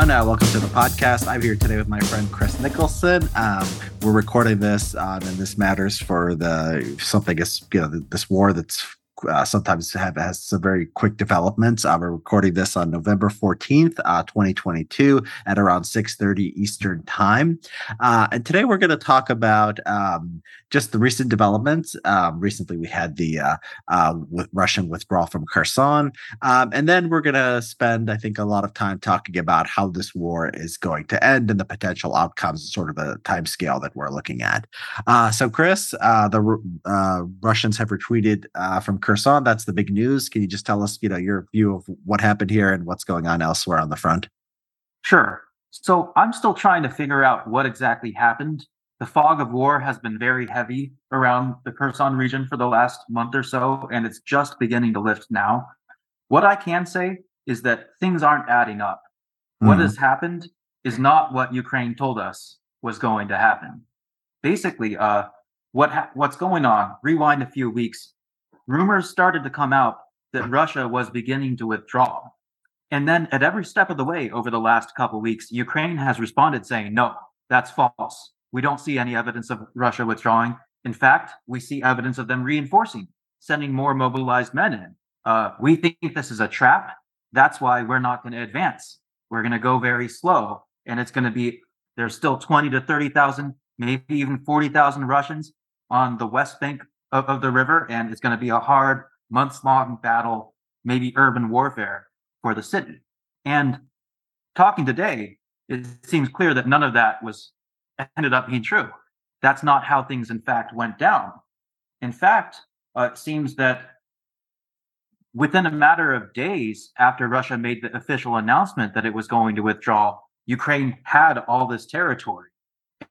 everyone. Uh, welcome to the podcast. I'm here today with my friend Chris Nicholson. Um, we're recording this, um, and this matters for the something is you know this war that's uh, sometimes have has some very quick developments. Uh, we're recording this on November 14th, uh, 2022 at around 6.30 Eastern time. Uh, and today we're going to talk about um, just the recent developments. Um, recently we had the uh, uh, Russian withdrawal from Kherson. Um, and then we're going to spend, I think, a lot of time talking about how this war is going to end and the potential outcomes, sort of a time scale that we're looking at. so Chris, the Russians have retreated from Kherson Kherson. That's the big news. Can you just tell us, you know, your view of what happened here and what's going on elsewhere on the front? Sure. So I'm still trying to figure out what exactly happened. The fog of war has been very heavy around the Kherson region for the last month or so, and it's just beginning to lift now. What I can say is that things aren't adding up. Mm-hmm. What has happened is not what Ukraine told us was going to happen. Basically, uh, what ha- what's going on? Rewind a few weeks rumors started to come out that Russia was beginning to withdraw. And then at every step of the way over the last couple weeks, Ukraine has responded saying, no, that's false. We don't see any evidence of Russia withdrawing. In fact, we see evidence of them reinforcing, sending more mobilized men in. Uh, we think this is a trap. That's why we're not going to advance. We're going to go very slow. And it's going to be, there's still 20 to 30,000, maybe even 40,000 Russians on the west bank of, of the river, and it's going to be a hard, months long battle, maybe urban warfare for the city. And talking today, it seems clear that none of that was ended up being true. That's not how things, in fact, went down. In fact, uh, it seems that within a matter of days after Russia made the official announcement that it was going to withdraw, Ukraine had all this territory.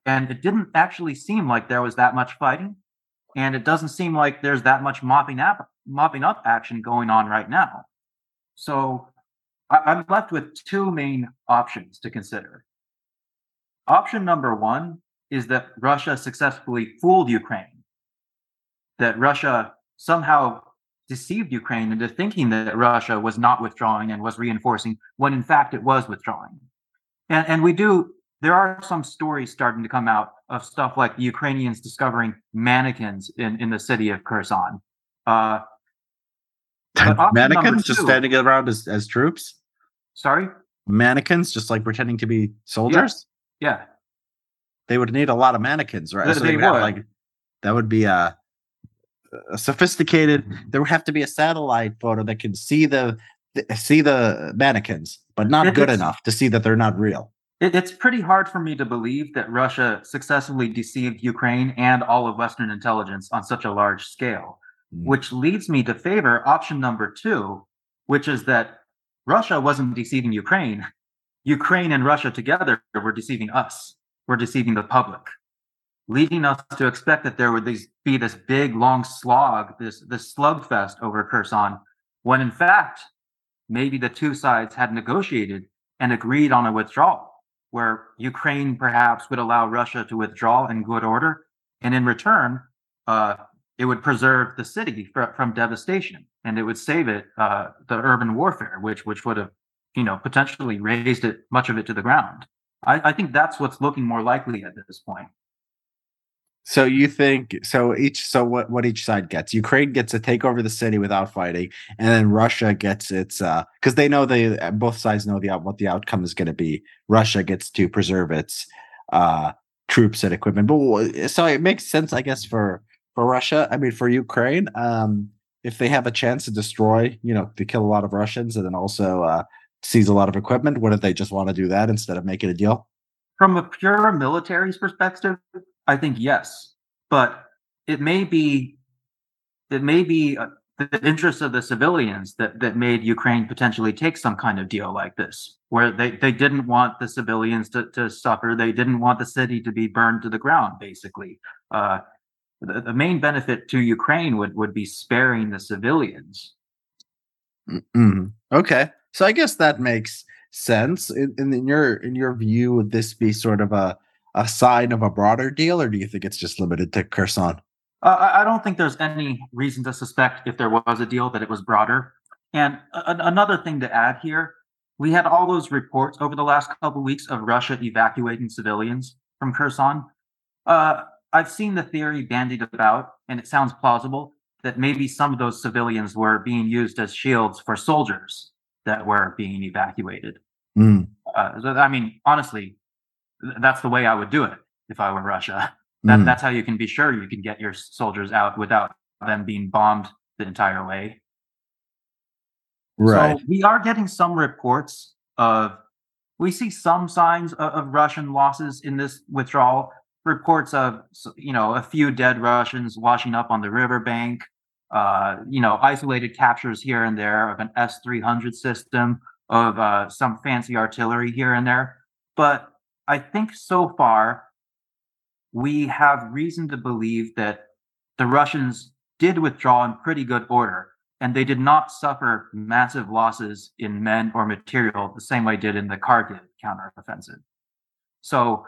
And it didn't actually seem like there was that much fighting and it doesn't seem like there's that much mopping up mopping up action going on right now. So I, am left with two main options to consider. Option number one is that Russia successfully fooled Ukraine, that Russia somehow deceived Ukraine into thinking that Russia was not withdrawing and was reinforcing when in fact it was withdrawing. And, and we do there are some stories starting to come out of stuff like the Ukrainians discovering mannequins in, in the city of Kherson. Uh, mannequins two, just standing around as, as troops? Sorry? Mannequins just like pretending to be soldiers? Yeah. yeah. They would need a lot of mannequins, right? So they would. Have, like that would be a, a sophisticated there would have to be a satellite photo that can see the see the mannequins, but not good enough to see that they're not real it, it's pretty hard for me to believe that Russia successfully deceived Ukraine and all of Western intelligence on such a large scale, mm. which leads me to favor option number two, which is that Russia wasn't deceiving Ukraine. Ukraine and Russia together were deceiving us, were deceiving the public, leading us to expect that there would be this big, long slog, this, this slugfest over Kherson, when in fact, maybe the two sides had negotiated and agreed on a withdrawal where Ukraine perhaps would allow Russia to withdraw in good order, and in return, uh, it would preserve the city fr- from devastation, and it would save it uh, the urban warfare, which which would have, you know, potentially raised it much of it to the ground. I, I think that's what's looking more likely at this point. So you think so each so what what each side gets? Ukraine gets to take over the city without fighting, and then Russia gets its uh because they know they both sides know the what the outcome is going to be. Russia gets to preserve its uh troops and equipment. But so it makes sense, I guess, for for Russia. I mean, for Ukraine, um, if they have a chance to destroy, you know, to kill a lot of Russians and then also uh seize a lot of equipment, wouldn't they just want to do that instead of making a deal? From a pure military's perspective, I think yes, but it may be it may be uh, the interest of the civilians that that made Ukraine potentially take some kind of deal like this, where they they didn't want the civilians to to suffer, they didn't want the city to be burned to the ground. Basically, uh, the, the main benefit to Ukraine would would be sparing the civilians. Mm-hmm. Okay, so I guess that makes sense. In, in your in your view, would this be sort of a a sign of a broader deal, or do you think it's just limited to Kherson? Uh, I don't think there's any reason to suspect if there was a deal that it was broader. And a- another thing to add here we had all those reports over the last couple of weeks of Russia evacuating civilians from Kherson. Uh, I've seen the theory bandied about, and it sounds plausible that maybe some of those civilians were being used as shields for soldiers that were being evacuated. Mm. Uh, so, I mean, honestly, that's the way I would do it if I were Russia. That, Mm. That's how you can be sure you can get your soldiers out without them being bombed the entire way. Right. So we are getting some reports of, we see some signs of, of Russian losses in this withdrawal. Reports of, you know, a few dead Russians washing up on the riverbank. Uh, you know, isolated captures here and there of an S three hundred system of uh, some fancy artillery here and there. But I think so far we have reason to believe that the Russians did withdraw in pretty good order, and they did not suffer massive losses in men or material the same way did in the Kharkiv counteroffensive. So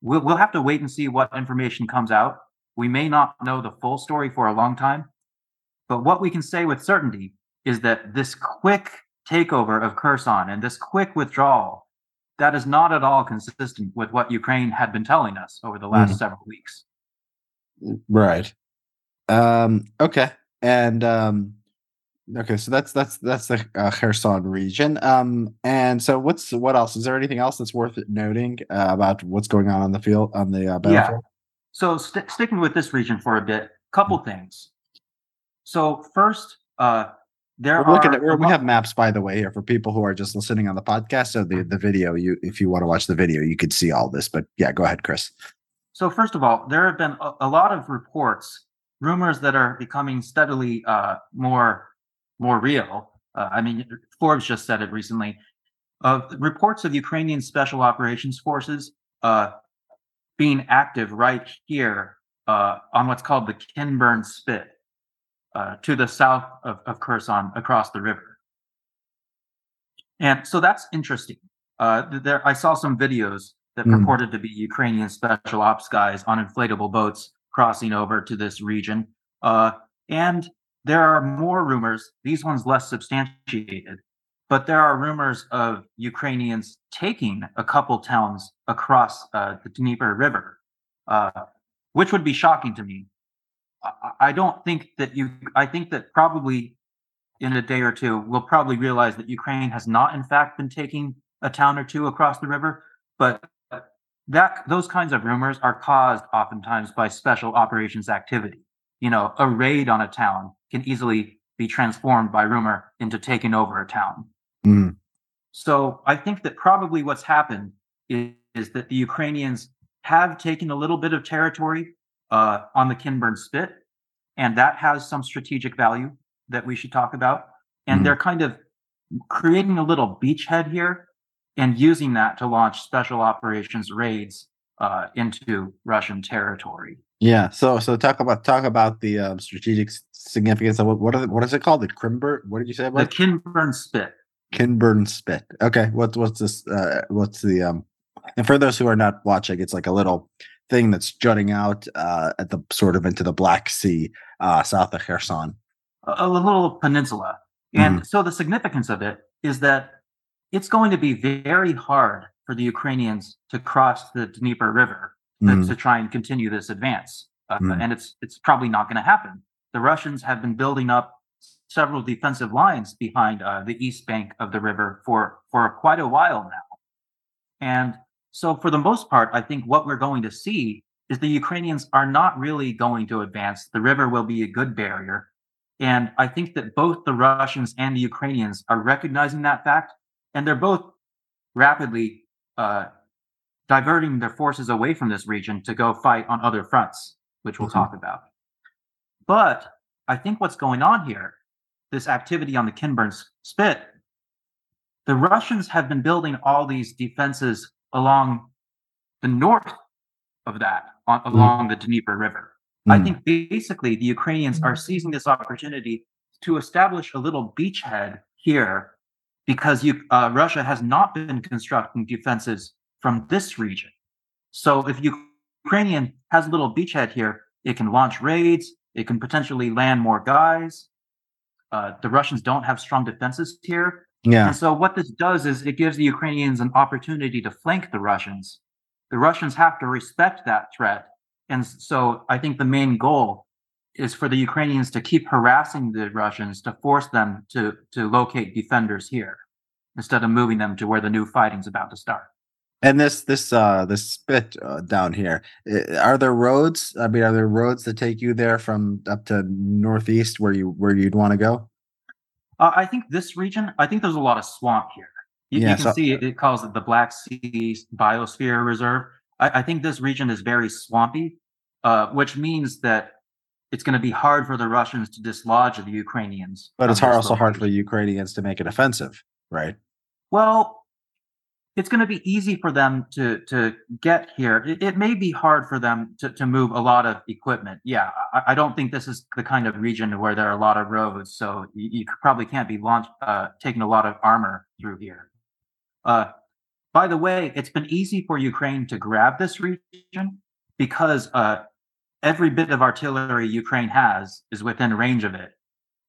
we'll, we'll have to wait and see what information comes out. We may not know the full story for a long time, but what we can say with certainty is that this quick takeover of Kherson and this quick withdrawal that is not at all consistent with what Ukraine had been telling us over the last Mhm. several weeks. Right. Um, okay. And um, okay, so that's that's that's the uh, Kherson region. Um, and so what's what else? Is there anything else that's worth noting uh, about what's going on on the field on the uh, battlefield? So st- sticking with this region for a bit, couple things. So first, uh, there We're looking are at we're, we have maps by the way here for people who are just listening on the podcast. So the the video, you if you want to watch the video, you could see all this. But yeah, go ahead, Chris. So first of all, there have been a, a lot of reports, rumors that are becoming steadily uh, more more real. Uh, I mean, Forbes just said it recently. Of reports of Ukrainian special operations forces uh, being active right here uh, on what's called the Kinburn Spit, uh, to the south of, of Kherson, across the river. And so that's interesting. Uh, there, I saw some videos that Mm. purported to be Ukrainian special ops guys on inflatable boats crossing over to this region. Uh, and there are more rumors, these ones less substantiated, but there are rumors of Ukrainians taking a couple towns across uh, the Dnieper River, uh, which would be shocking to me. I- I don't think that you, I think that probably in a day or two, we'll probably realize that Ukraine has not, in fact, been taking a town or two across the river. But that those kinds of rumors are caused oftentimes by special operations activity. You know, a raid on a town can easily be transformed by rumor into taking over a town. Mm. So I think that probably what's happened is, is that the Ukrainians have taken a little bit of territory uh, on the Kinburn Spit, and that has some strategic value that we should talk about. And Mhm. they're kind of creating a little beachhead here and using that to launch special operations raids uh, into Russian territory. Yeah. So so talk about talk about the um, strategic significance of what what, are the, what is it called? The Kinburn. What did you say about The Kinburn Spit. Kinburn Spit? Okay. What's what's this? Uh, what's the um? And for those who are not watching, it's like a little thing that's jutting out uh, at the sort of into the Black Sea, uh, south of Kherson. a, a little peninsula. And Mm-hmm. so the significance of it is that it's going to be very hard for the Ukrainians to cross the Dnieper River to, Mm, to try and continue this advance. Uh, Mm. And it's it's probably not going to happen. The Russians have been building up several defensive lines behind uh, the east bank of the river for for quite a while now. And so, for the most part, I think what we're going to see is the Ukrainians are not really going to advance. The river will be a good barrier. And I think that both the Russians and the Ukrainians are recognizing that fact. And they're both rapidly uh, diverting their forces away from this region to go fight on other fronts, which we'll Mhm. talk about. But I think what's going on here, this activity on the Kinburn Spit, the Russians have been building all these defenses along the north of that, on, along the Dnieper River. I mm, think basically the Ukrainians are seizing this opportunity to establish a little beachhead here because you, uh, Russia has not been constructing defenses from this region. So if Ukrainian has a little beachhead here, it can launch raids, it can potentially land more guys. Uh, the Russians don't have strong defenses here. Yeah. And so what this does is it gives the Ukrainians an opportunity to flank the Russians. The Russians have to respect that threat. And so I think the main goal is for the Ukrainians to keep harassing the Russians to force them to, to locate defenders here instead of moving them to where the new fighting's about to start. And this this uh this spit uh, down here, are there roads? I mean, are there roads that take you there from up to northeast where you where you'd want to go? Uh, I think this region, I think there's a lot of swamp here. You, you can so- see it, it calls it the Black Sea Biosphere Reserve. I, I think this region is very swampy, uh, which means that it's going to be hard for the Russians to dislodge the Ukrainians. But it's hard, also hard for the Ukrainians to make it offensive, right? Well, it's going to be easy for them to to get here. It, it may be hard for them to, to move a lot of equipment. Yeah, I, I don't think this is the kind of region where there are a lot of roads, so you, you probably can't be launched uh, taking a lot of armor through here. Uh, by the way, it's been easy for Ukraine to grab this region because uh, every bit of artillery Ukraine has is within range of it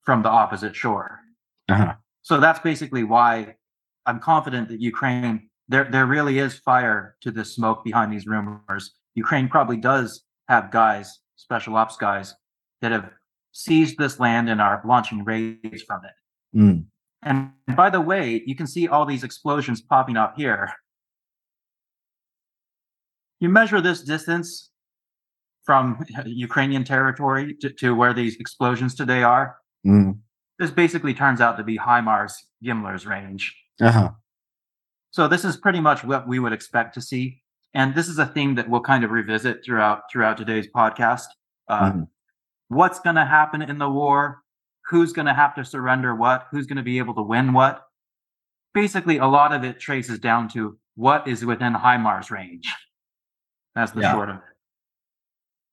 from the opposite shore. Uh-huh. So that's basically why I'm confident that Ukraine there there really is fire to the smoke behind these rumors. Ukraine probably does have guys, special ops guys, that have seized this land and are launching raids from it. Mm. And by the way, you can see all these explosions popping up here. You measure this distance from Ukrainian territory to, to where these explosions today are. Mm. This basically turns out to be HIMARS GMLRS range. Uh-huh. So this is pretty much what we would expect to see, and this is a theme that we'll kind of revisit throughout throughout today's podcast. Uh, Mhm. What's going to happen in the war? Who's going to have to surrender what? Who's going to be able to win what? Basically, a lot of it traces down to what is within HIMARS range. That's the Yeah. short of it.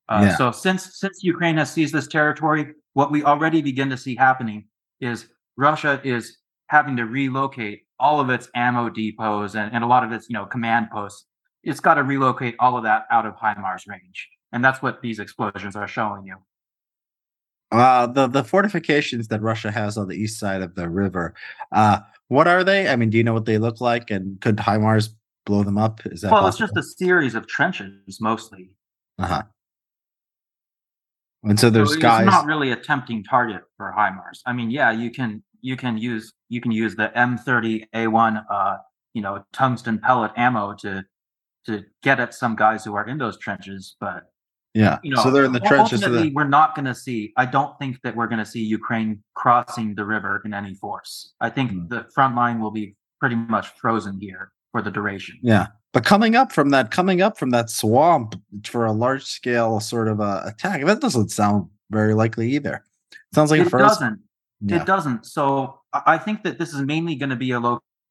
Uh, Yeah. So since since Ukraine has seized this territory, what we already begin to see happening is Russia is having to relocate all of its ammo depots and, and a lot of its you know command posts. It's got to relocate all of that out of HIMARS range, and that's what these explosions are showing you. Uh, the the fortifications that Russia has on the east side of the river, uh, what are they? I mean, do you know what they look like? And could HIMARS blow them up? Is that well, it's just a series of trenches mostly. uh-huh. And so there's so guys. It's not really a tempting target for HIMARS. I mean, yeah, you can you can use you can use the M30A1 uh, you know, tungsten pellet ammo to to get at some guys who are in those trenches, but yeah. you know, so they're in the trenches. So Ultimately, the, we're not going to see. I don't think that we're going to see Ukraine crossing the river in any force. I think Hmm. the front line will be pretty much frozen here for the duration. yeah. But coming up from that, coming up from that swamp for a large scale sort of uh, attack, that doesn't sound very likely either. sounds like a it first. doesn't. It doesn't. So I think that this is mainly going to be a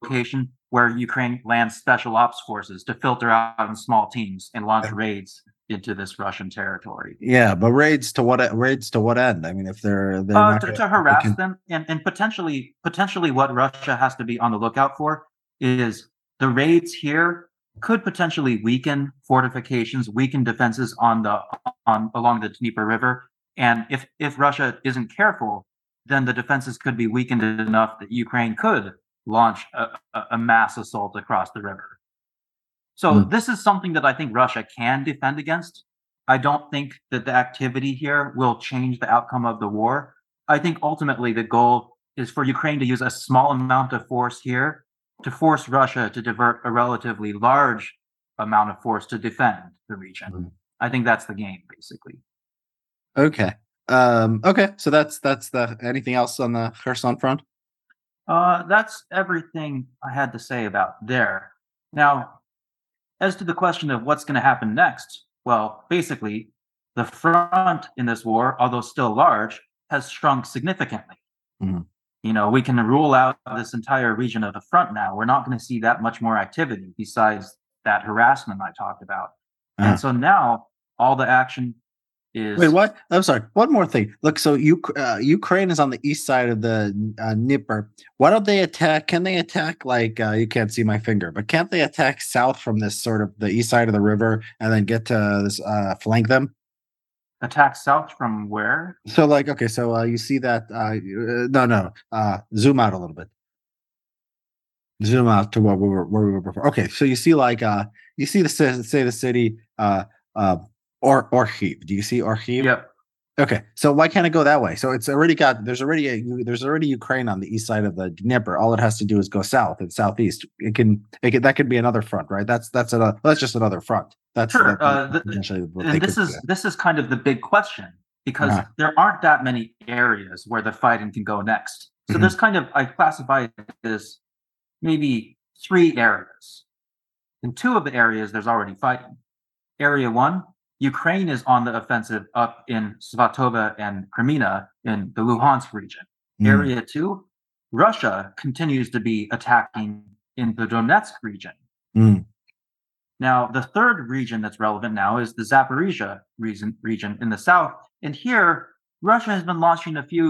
location where Ukraine lands special ops forces to filter out in small teams and launch raids into this Russian territory. Yeah, but raids to what raids to what end? I mean, if they're they're Uh, to, gonna- to harass can- them and, and potentially potentially what Russia has to be on the lookout for is the raids here could potentially weaken fortifications, weaken defenses on the on along the Dnieper River. And if if Russia isn't careful, then the defenses could be weakened enough that Ukraine could launch a, a, mass assault across the river. So Hmm. this is something that I think Russia can defend against. I don't think that the activity here will change the outcome of the war. I think ultimately the goal is for Ukraine to use a small amount of force here to force Russia to divert a relatively large amount of force to defend the region. Mhm. I think that's the game, basically. Okay. Um. Okay. So that's that's the anything else on the Kherson front? Uh, that's everything I had to say about there. Now, as to the question of what's going to happen next, well, basically, the front in this war, although still large, has shrunk significantly. Mhm. You know, we can rule out this entire region of the front now. We're not going to see that much more activity besides that harassment I talked about. Uh-huh. And so now all the action is Wait, what? I'm sorry. One more thing. Look, so you uh, Ukraine is on the east side of the uh, Dnieper. Why don't they attack? Can they attack like uh, you can't see my finger, but can't they attack south from this sort of the east side of the river and then get to this uh, flank them? attack south from where? So like okay, so uh, you see that? Uh, no, no. Uh, zoom out a little bit. zoom out to what we were where we were before. Okay, so you see like uh you see the say the city uh uh or Orikhiv. Do you see Orikhiv? Yep. Okay, so why can't it go that way? So it's already got there's already a, there's already Ukraine on the east side of the Dnieper. All it has to do is go south and southeast. It can it can that could be another front, right? That's that's another that's just another front. That's Sure, that- uh, the- and this is do. this is kind of the big question because Uh-huh. there aren't that many areas where the fighting can go next. So Mhm. there's kind of I classify it as maybe three areas. In two of the areas, there's already fighting. Area one, Ukraine is on the offensive up in Svatova and Kreminna in the Luhansk region. Mm, Area two, Russia continues to be attacking in the Donetsk region. mm, Now, the third region that's relevant now is the Zaporizhia region, region in the south. And here, Russia has been launching a few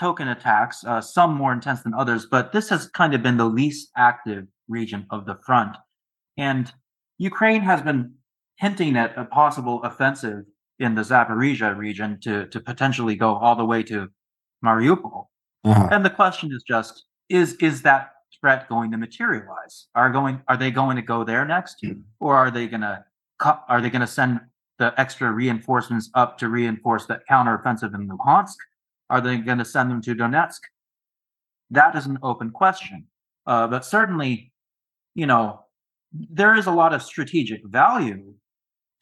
token attacks, uh, some more intense than others, but this has kind of been the least active region of the front. And Ukraine has been hinting at a possible offensive in the Zaporizhia region to, to potentially go all the way to Mariupol. uh-huh. And the question is just is is that threat going to materialize? Are going are they going to go there next, or are they going to are they going to send the extra reinforcements up to reinforce that counteroffensive in Luhansk? Are they going to send them to Donetsk? That is an open question. Uh, but certainly, you know, there is a lot of strategic value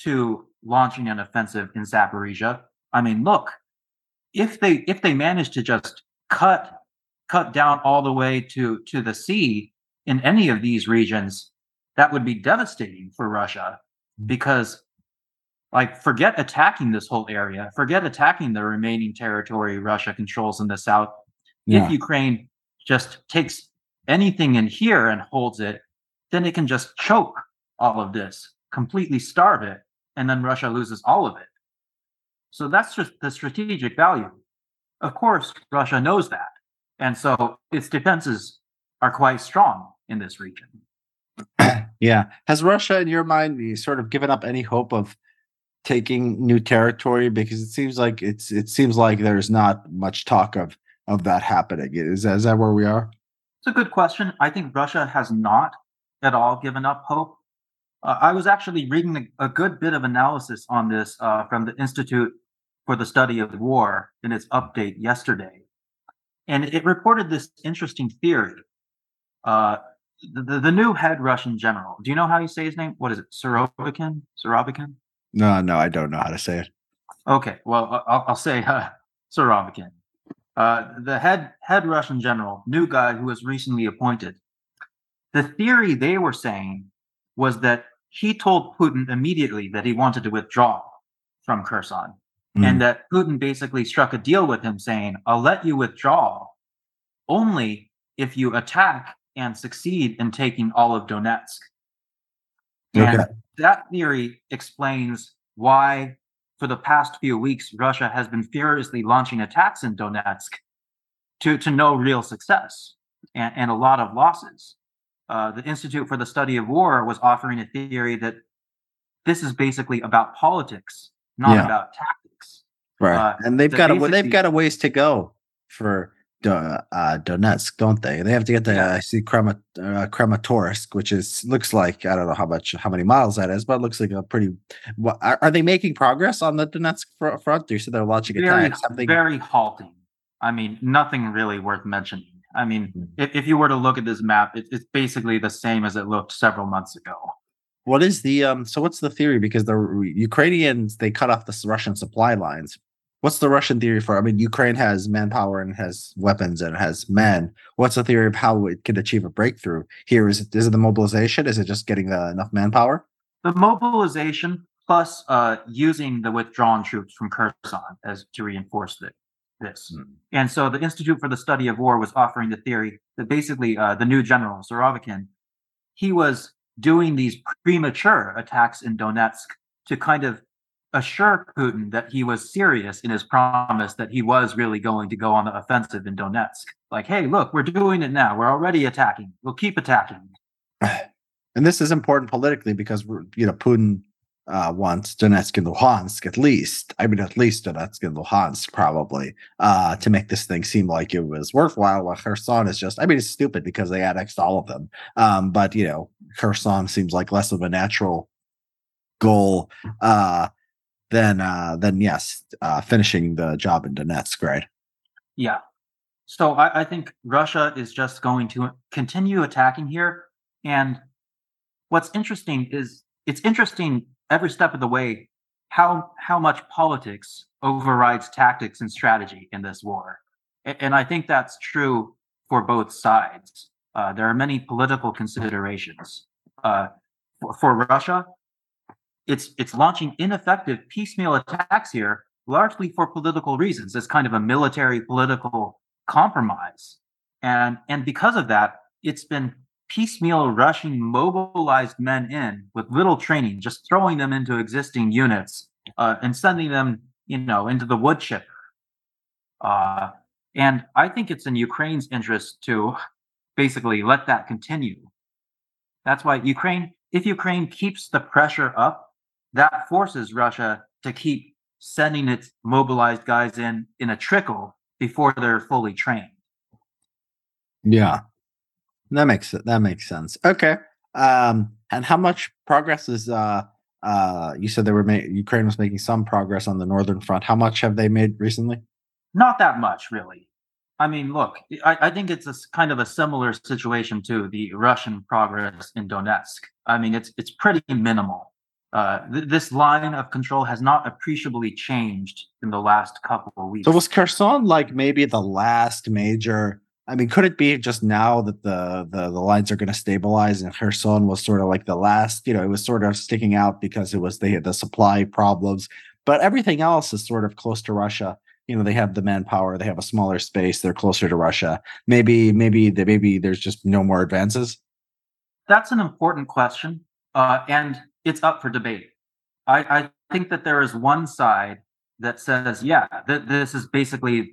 to launching an offensive in Zaporizhia. I mean, look, if they if they manage to just cut cut down all the way to to the sea in any of these regions, that would be devastating for Russia mm. because like forget attacking this whole area, forget attacking the remaining territory Russia controls in the south. Yeah. If Ukraine just takes anything in here and holds it, then it can just choke all of this, completely starve it, and then Russia loses all of it. So that's just the strategic value. Of course, Russia knows that. And so its defenses are quite strong in this region. yeah. Has Russia, in your mind, sort of given up any hope of taking new territory? Because it seems like it's it seems like there's not much talk of of that happening. Is is that where we are? It's a good question. I think Russia has not at all given up hope. Uh, I was actually reading a, good bit of analysis on this uh, from the Institute for the Study of War in its update yesterday. And it reported this interesting theory. Uh, the, the, new head Russian general, do you know how you say his name? What is it? Surovikin? Surovikin? No, no, I don't know how to say it. Okay, well, I'll, I'll say uh, Surovikin. Uh, the head head Russian general, new guy who was recently appointed. The theory they were saying was that he told Putin immediately that he wanted to withdraw from Kherson, Mm. and that Putin basically struck a deal with him, saying, "I'll let you withdraw only if you attack and succeed in taking all of Donetsk." And Okay. that theory explains why, for the past few weeks, Russia has been furiously launching attacks in Donetsk to, to no real success and, and a lot of losses. Uh, the Institute for the Study of War was offering a theory that this is basically about politics, not Yeah. about tactics. Right. Uh, and they've got a, they've got a ways to go for uh, Donetsk, don't they? They have to get to Yeah. I see Krema, uh, Kramatorsk, which is looks like I don't know how much how many miles that is, but it looks like a pretty. What, are, are they making progress on the Donetsk fr- front? You said they're launching attacks. They- very halting. I mean, nothing really worth mentioning. I mean, Mhm. if, if you were to look at this map, it, it's basically the same as it looked several months ago. What is the um? So what's the theory? Because the Ukrainians they cut off the Russian supply lines. What's the Russian theory for? I mean, Ukraine has manpower and has weapons and has men. What's the theory of how it could achieve a breakthrough? Here is it is it the mobilization? Is it just getting the enough manpower? The mobilization plus uh, using the withdrawn troops from Kherson as to reinforce the, this. Hmm. And so the Institute for the Study of War was offering the theory that basically uh, the new general, Surovikin, he was doing these premature attacks in Donetsk to kind of assure Putin that he was serious in his promise that he was really going to go on the offensive in Donetsk. Like, hey, look, we're doing it now. We're already attacking. We'll keep attacking. And this is important politically because we're, you know Putin uh, wants Donetsk and Luhansk at least. I mean, at least Donetsk and Luhansk probably uh, to make this thing seem like it was worthwhile. While Kherson is just, I mean, it's stupid because they annexed all of them. Um, but you know, Kherson seems like less of a natural goal uh, than uh, than yes, uh, finishing the job in Donetsk, right? Yeah. So I, I think Russia is just going to continue attacking here, and what's interesting is it's interesting every step of the way how how much politics overrides tactics and strategy in this war. And i think that's true for both sides. Uh, there are many political considerations. Uh, for, for russia it's it's launching ineffective piecemeal attacks here largely for political reasons. As kind of a military political compromise. And and because of that it's been piecemeal rushing mobilized men in with little training, just throwing them into existing units uh, and sending them, you know, into the wood chipper. Uh, and I think it's in Ukraine's interest to basically let that continue. That's why Ukraine, if Ukraine keeps the pressure up, that forces Russia to keep sending its mobilized guys in in a trickle before they're fully trained. Yeah, that makes it. that makes sense. Okay. Um, and how much progress is uh uh you said they were ma- Ukraine was making some progress on the northern front. How much have they made recently? Not that much, really. I mean, look, I, I think it's a kind of a similar situation to the Russian progress in Donetsk. I mean, it's it's pretty minimal. Uh, th- this line of control has not appreciably changed in the last couple of weeks. So was Kherson like maybe the last major I mean, could it be just now that the the, the lines are going to stabilize and Kherson was sort of like the last, you know, it was sort of sticking out because it was they had the supply problems, but everything else is sort of close to Russia. You know, they have the manpower, they have a smaller space, they're closer to Russia. Maybe, maybe, the, maybe there's just no more advances. That's an important question, uh, and it's up for debate. I, I think that there is one side that says, yeah, th- this is basically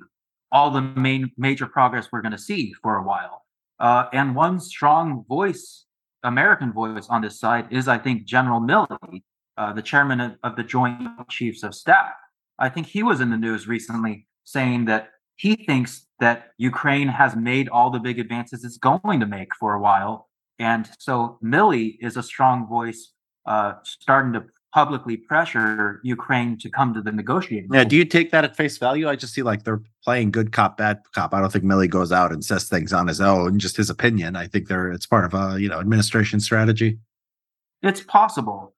all the main major progress we're going to see for a while. Uh, and one strong voice, American voice on this side is, I think, General Milley, uh, the chairman of, of the Joint Chiefs of Staff. I think he was in the news recently saying that he thinks that Ukraine has made all the big advances it's going to make for a while. And so Milley is a strong voice uh, starting to publicly pressure Ukraine to come to the negotiating. Yeah, do you take that at face value? I just see like they're playing good cop, bad cop. I don't think Milley goes out and says things on his own, just his opinion. I think they're it's part of a you know administration strategy. It's possible.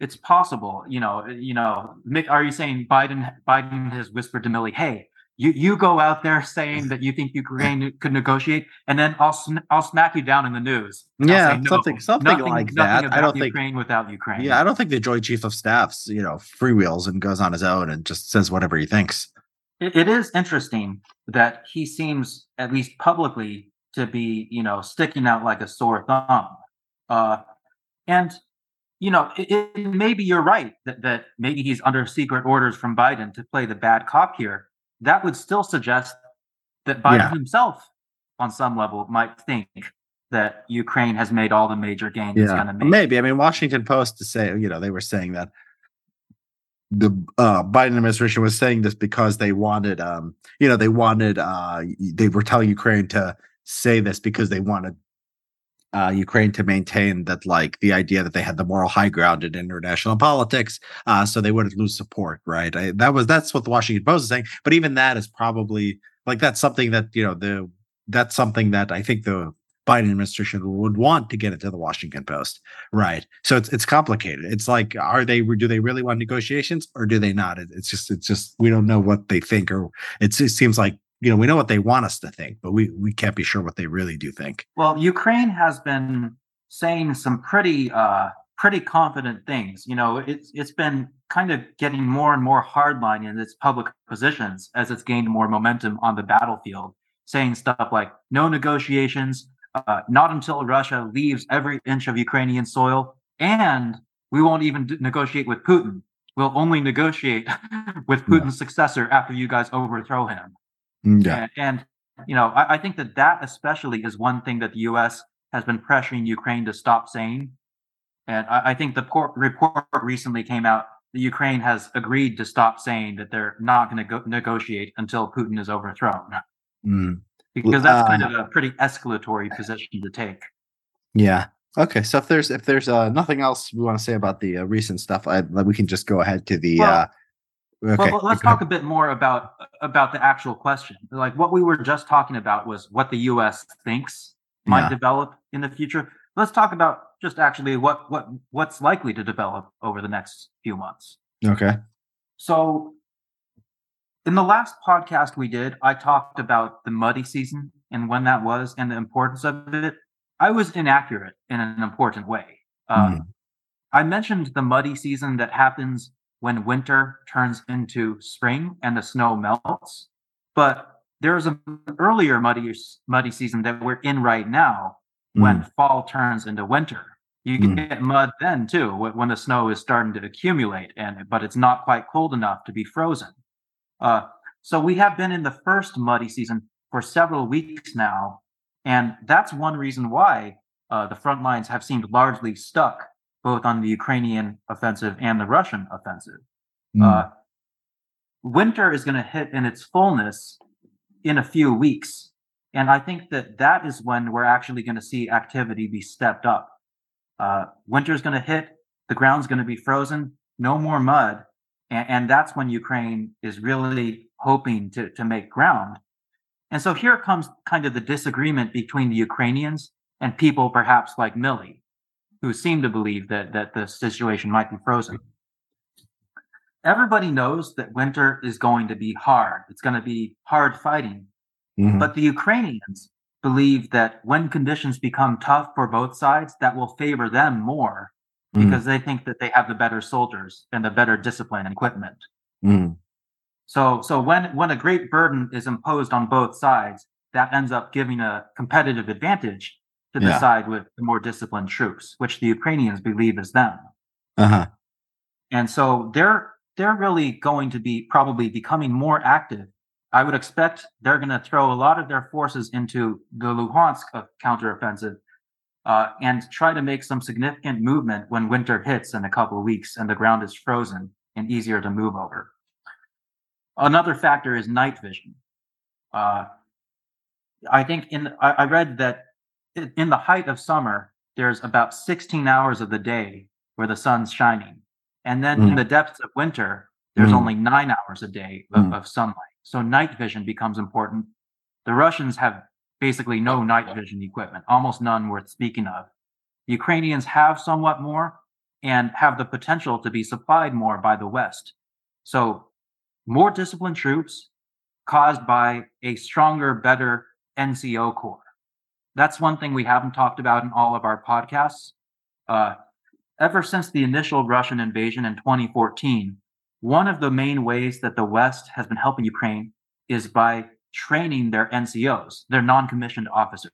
It's possible. You know. You know. Are you saying Biden? Biden has whispered to Milley, "Hey, you you go out there saying that you think Ukraine could negotiate, and then I'll sn- I'll smack you down in the news. Yeah, say, no, something something nothing, like nothing that. I don't Ukraine think Ukraine without Ukraine. Yeah, I don't think the Joint Chief of Staffs you know freewheels and goes on his own and just says whatever he thinks. it, it is interesting that he seems at least publicly to be you know sticking out like a sore thumb, uh, and you know, it, it, maybe you're right that, that maybe he's under secret orders from Biden to play the bad cop here that would still suggest that Biden yeah. himself, on some level, might think that Ukraine has made all the major gains yeah. it's going to make. Maybe. I mean, Washington Post to say, you know, they were saying that the uh, Biden administration was saying this because they wanted, um, you know, they wanted, uh, they were telling Ukraine to say this because they wanted uh, Ukraine to maintain that, like the idea that they had the moral high ground in international politics, uh, so they wouldn't lose support, right? I, that was that's what the Washington Post is saying. But even that is probably like that's something that you know the that's something that I think the Biden administration would want to get into the Washington Post, right? So it's it's complicated. It's like, are they do they really want negotiations or do they not? It, it's just it's just we don't know what they think, or it seems like you know, we know what they want us to think, but we we can't be sure what they really do think. Well, Ukraine has been saying some pretty uh pretty confident things. You know, it's it's been kind of getting more and more hardline in its public positions as it's gained more momentum on the battlefield, saying stuff like no negotiations, uh, not until Russia leaves every inch of Ukrainian soil, and we won't even d- negotiate with Putin. We'll only negotiate with Putin's yeah. successor after you guys overthrow him. Yeah. And, and you know, I, I, think that that especially is one thing that the U.S. has been pressuring Ukraine to stop saying. And I, I think the por- report recently came out that Ukraine has agreed to stop saying that they're not going to go- negotiate until Putin is overthrown. Mm, Because that's kind Uh, of a pretty escalatory position to take. yeah. Okay. So if there's if there's uh, nothing else we want to say about the uh, recent stuff, I, we can just go ahead to the. Well, uh, okay. Well, let's talk a bit more about about the actual question. Like what we were just talking about was what the U.S. thinks might Yeah. develop in the future. Let's talk about just actually what what what's likely to develop over the next few months. Okay. So, in the last podcast we did, I talked about the muddy season and when that was and the importance of it. I was inaccurate in an important way. Uh, Mhm. I mentioned the muddy season that happens when winter turns into spring and the snow melts, but there's an earlier muddy muddy season that we're in right now when fall turns into winter. You can Mm. get mud then too when the snow is starting to accumulate and but it's not quite cold enough to be frozen. Uh, so we have been in the first muddy season for several weeks now, and that's one reason why uh, the front lines have seemed largely stuck both on the Ukrainian offensive and the Russian offensive. Mm. Uh, winter is going to hit in its fullness in a few weeks. And I think that that is when we're actually going to see activity be stepped up. Uh, winter is going to hit, the ground's going to be frozen, no more mud. And, and that's when Ukraine is really hoping to, to make ground. And so here comes kind of the disagreement between the Ukrainians and people perhaps like Milley, who seem to believe that, that the situation might be frozen everybody knows that winter is going to be hard. It's going to be hard fighting. Mhm. But the Ukrainians believe that when conditions become tough for both sides, that will favor them more Mhm. because they think that they have the better soldiers and the better discipline and equipment. Mhm. So, so when when a great burden is imposed on both sides, that ends up giving a competitive advantage to the Yeah. side with the more disciplined troops, which the Ukrainians believe is them. Uh-huh. and so they're they're really going to be probably becoming more active. I would expect they're going to throw a lot of their forces into the Luhansk uh, counteroffensive uh, and try to make some significant movement when winter hits in a couple of weeks and the ground is frozen and easier to move over. Another factor is night vision. Uh, I think in I, I read that in the height of summer, there's about 16 hours of the day where the sun's shining. And then in Mm. the depths of winter, there's Mm. only nine hours a day of, Mm. of sunlight. So night vision becomes important. The Russians have basically no night vision equipment, almost none worth speaking of. The Ukrainians have somewhat more and have the potential to be supplied more by the West. So more disciplined troops caused by a stronger, better NCO corps. That's one thing we haven't talked about in all of our podcasts. Uh, ever since the initial Russian invasion in 2014, one of the main ways that the West has been helping Ukraine is by training their NCOs, their non-commissioned officers.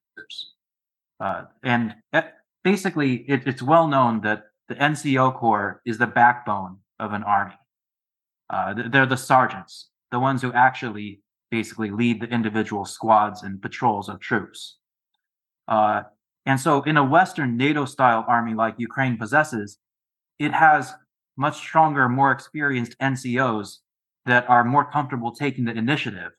Uh, and eh, basically, it, it's well known that the NCO Corps is the backbone of an army. Uh, they're the sergeants, the ones who actually basically lead the individual squads and patrols of troops. Uh, and so, in a Western NATO style army like Ukraine possesses, it has much stronger, more experienced NCOs that are more comfortable taking the initiative.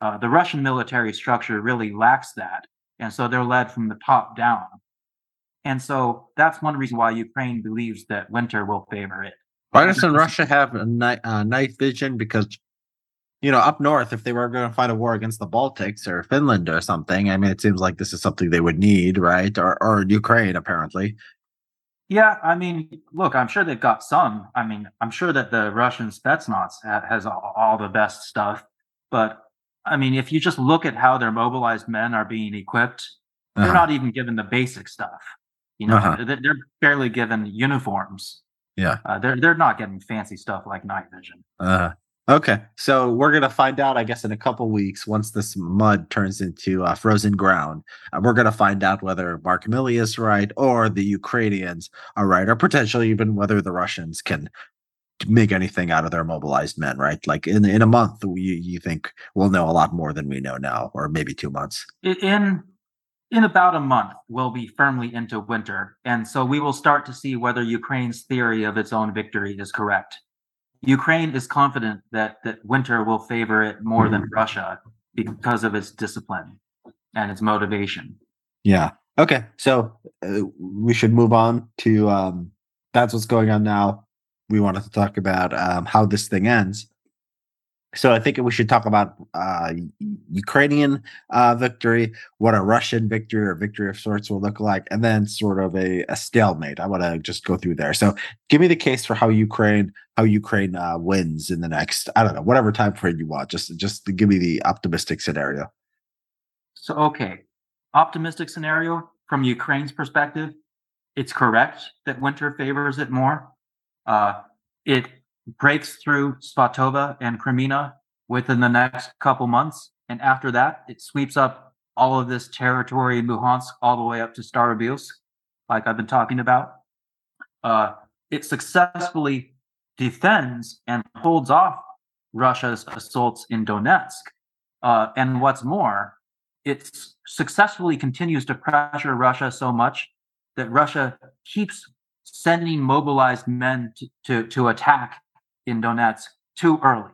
Uh, the Russian military structure really lacks that. And so they're led from the top down. And so that's one reason why Ukraine believes that winter will favor it. Why doesn't Russia have a night uh, night vision? Because you know, up north, if they were going to fight a war against the Baltics or Finland or something, I mean, it seems like this is something they would need, right? Or or Ukraine, apparently. Yeah, I mean, look, I'm sure they've got some. I mean, I'm sure that the Russian Spetsnaz ha- has all, all the best stuff. But I mean, if you just look at how their mobilized men are being equipped, they're Uh-huh. not even given the basic stuff. You know, Uh-huh. they're, they're barely given uniforms. Yeah. Uh, they're they're not getting fancy stuff like night vision. Uh, okay, so we're gonna find out, I guess, in a couple weeks once this mud turns into uh, frozen ground. Uh, we're gonna find out whether Mark Milley is right or the Ukrainians are right, or potentially even whether the Russians can make anything out of their mobilized men. Right? Like in in a month, you you think we'll know a lot more than we know now, or maybe two months. In in about a month, we'll be firmly into winter, and so we will start to see whether Ukraine's theory of its own victory is correct. Ukraine is confident that that winter will favor it more than Russia because of its discipline and its motivation. Yeah. Okay. So uh, we should move on to um, that's what's going on now. We wanted to talk about um, how this thing ends. So I think we should talk about uh, Ukrainian uh, victory, what a Russian victory or victory of sorts will look like, and then sort of a, a stalemate. I want to just go through there. So give me the case for how Ukraine how Ukraine uh, wins in the next I don't know whatever time frame you want. Just just give me the optimistic scenario. So okay, optimistic scenario from Ukraine's perspective, it's correct that winter favors it more. Uh, it breaks through Svatove and Kreminna within the next couple months. And after that, it sweeps up all of this territory in Luhansk all the way up to Starobilsk, like I've been talking about. Uh, it successfully defends and holds off Russia's assaults in Donetsk. Uh, and what's more, it successfully continues to pressure Russia so much that Russia keeps sending mobilized men to, to, to attack in Donetsk too early.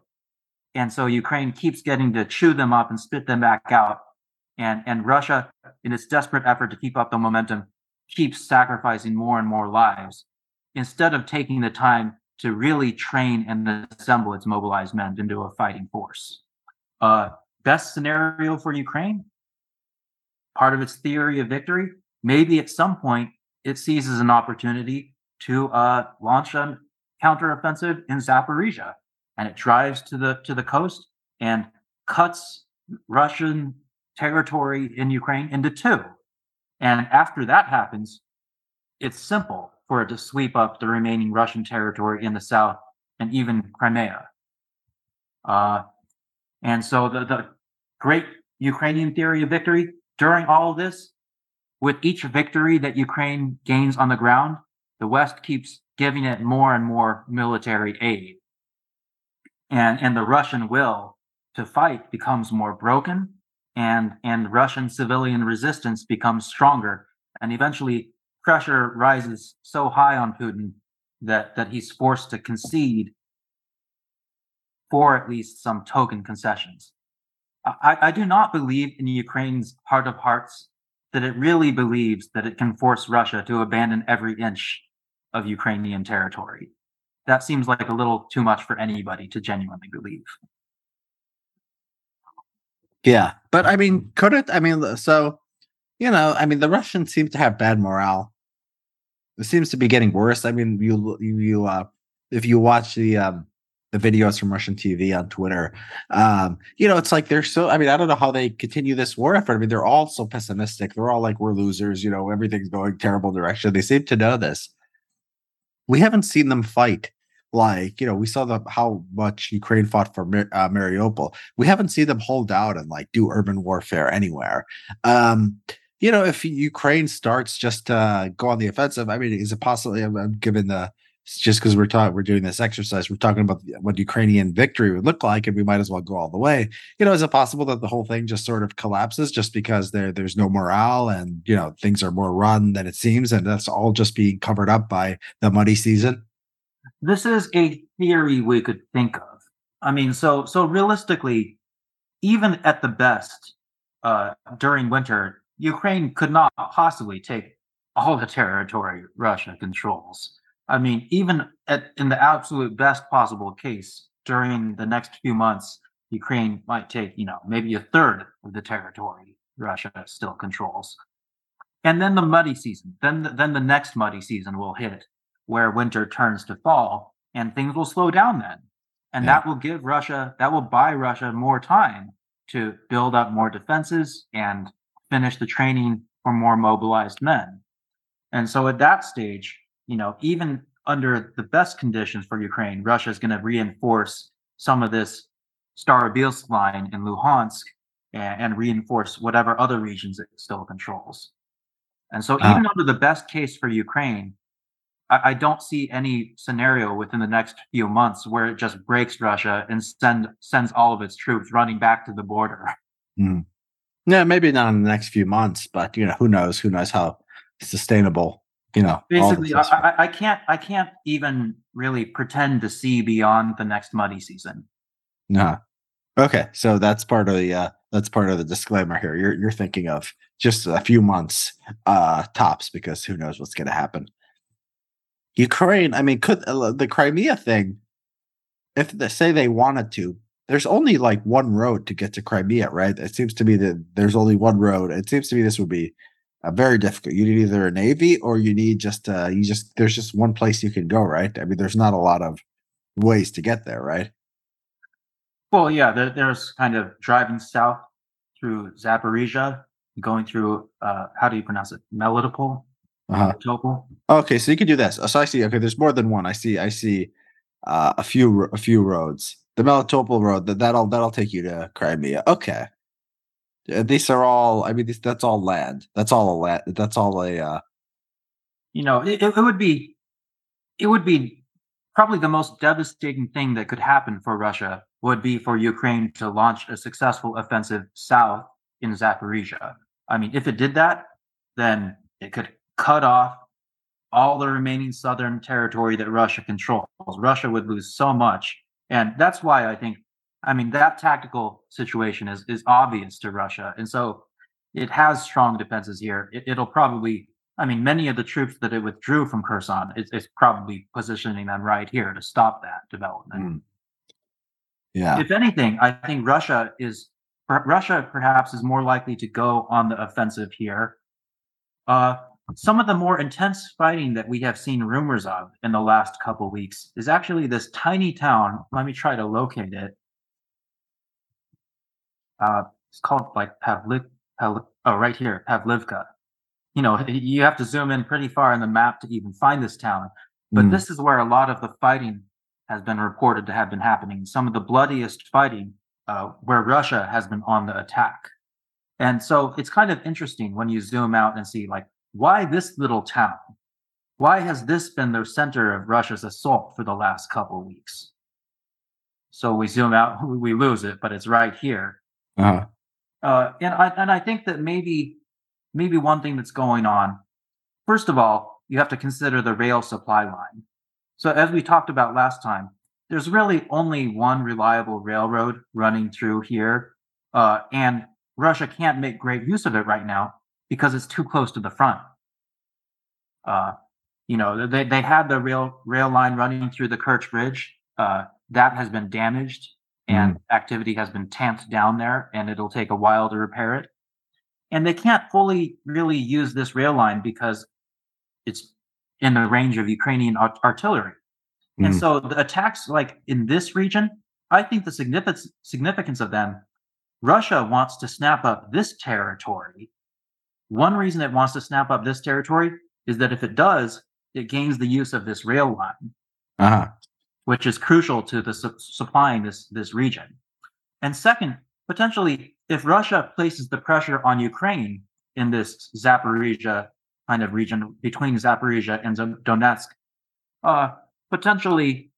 And so Ukraine keeps getting to chew them up and spit them back out. And, and Russia, in its desperate effort to keep up the momentum, keeps sacrificing more and more lives instead of taking the time to really train and assemble its mobilized men into a fighting force. Uh, best scenario for Ukraine, part of its theory of victory, maybe at some point it seizes an opportunity to uh, launch an counteroffensive in Zaporizhia, and it drives to the to the coast and cuts Russian territory in Ukraine into two. And after that happens, it's simple for it to sweep up the remaining Russian territory in the south and even Crimea. Uh, and so the, the great Ukrainian theory of victory during all this, with each victory that Ukraine gains on the ground, the West keeps giving it more and more military aid. And, and the Russian will to fight becomes more broken and, and Russian civilian resistance becomes stronger. And eventually pressure rises so high on Putin that, that he's forced to concede for at least some token concessions. I, I do not believe in Ukraine's heart of hearts that it really believes that it can force Russia to abandon every inch of Ukrainian territory. That seems like a little too much for anybody to genuinely believe. Yeah, but I mean, could it? I mean, so you know, I mean, the Russians seem to have bad morale. It seems to be getting worse. I mean, you you, uh, if you watch the um, the videos from Russian TV on Twitter. Um, you know, it's like they're so. I mean, I don't know how they continue this war effort. I mean, they're all so pessimistic. They're all like, "We're losers." You know, everything's going terrible direction. They seem to know this. We haven't seen them fight like you know we saw the how much ukraine fought for uh, mariupol. We haven't seen them hold out and like do urban warfare anywhere. Um you know if ukraine starts just to go on the offensive i mean is it possible given the just because we're talking we're doing this exercise we're talking about what ukrainian victory would look like and we might as well go all the way. You know is it possible that the whole thing just sort of collapses just because there there's no morale and you know things are more run than it seems and that's all just being covered up by the muddy season? This is a theory we could think of. I mean so so realistically even at the best uh during winter ukraine could not possibly take all the territory russia controls I mean, even at, in the absolute best possible case, during the next few months, Ukraine might take, you know, maybe a third of the territory Russia still controls. And then the muddy season, then the, then the next muddy season will hit, where winter turns to fall, and things will slow down then, and yeah. that will give Russia, that will buy Russia more time to build up more defenses and finish the training for more mobilized men. And so at that stage, you know, even under the best conditions for Ukraine, Russia is going to reinforce some of this Starobilsk line in Luhansk and, and, reinforce whatever other regions it still controls. And so, even uh, under the best case for Ukraine, I, I, don't see any scenario within the next few months where it just breaks Russia and send sends all of its troops running back to the border. Mm. Yeah, maybe not in the next few months, but you know, who knows? Who knows how sustainable? You know, Basically, I. I, can't I can't even really pretend to see beyond the next muddy season. No. Okay, so that's part of the uh, that's part of the disclaimer here. You're you're thinking of just a few months uh, tops because who knows what's going to happen. Ukraine, I mean, could uh, the Crimea thing? If they say they wanted to, there's only like one road to get to Crimea, right? It seems to me that there's only one road. It seems to me this would be uh, very difficult. You need either a navy or you need just uh, you just there's just one place you can go, right? I mean, there's not a lot of ways to get there, right? Well, yeah, there, there's kind of driving south through Zaporizhia, going through uh, how do you pronounce it? Melitopol, Uh-huh. Melitopol. Okay, so you can do this. So I see. Okay, there's more than one. I see. I see uh, a few a few roads. The Melitopol road that that'll that'll take you to Crimea. Okay, these are all. I mean, this, that's all land. That's all a land. That's all a. Uh, You know, it, it would be it would be probably the most devastating thing that could happen for Russia would be for Ukraine to launch a successful offensive south in Zaporizhia. I mean, if it did that, then it could cut off all the remaining southern territory that Russia controls. Russia would lose so much. And that's why I think, I mean, that tactical situation is, is obvious to Russia. And so it has strong defenses here. It, it'll probably, I mean, many of the troops that it withdrew from Kherson, is, it's probably positioning them right here to stop that development. Mm. yeah. If anything, I think Russia is Russia perhaps is more likely to go on the offensive here. Uh, some of the more intense fighting that we have seen rumors of in the last couple weeks is actually this tiny town. Let me try to locate it. Uh, it's called like Pavlik. Pav- oh, right here, Pavlivka. You know, you have to zoom in pretty far in the map to even find this town. But Mm. this is where a lot of the fighting has been reported to have been happening. Some of the bloodiest fighting uh, where Russia has been on the attack. And so it's kind of interesting when you zoom out and see, like, why this little town? Why has this been the center of Russia's assault for the last couple weeks? So we zoom out, we lose it, but it's right here. Uh-huh. Uh, and I and I think that maybe maybe one thing that's going on. First of all, you have to consider the rail supply line. So as we talked about last time, there's really only one reliable railroad running through here, uh, and Russia can't make great use of it right now because it's too close to the front. Uh, you know, they they had the rail rail line running through the Kerch Bridge. Uh, that has been damaged and activity has been tamped down there, and it'll take a while to repair it. And they can't fully really use this rail line because it's in the range of Ukrainian art- artillery. And Mm. so the attacks, like in this region, I think the significance significance of them, Russia wants to snap up this territory. One reason it wants to snap up this territory is that if it does, it gains the use of this rail line Uh-huh. Which is crucial to the su- supplying this this region. And second, potentially, if Russia places the pressure on Ukraine in this Zaporizhia kind of region between Zaporizhia and Donetsk, uh, potentially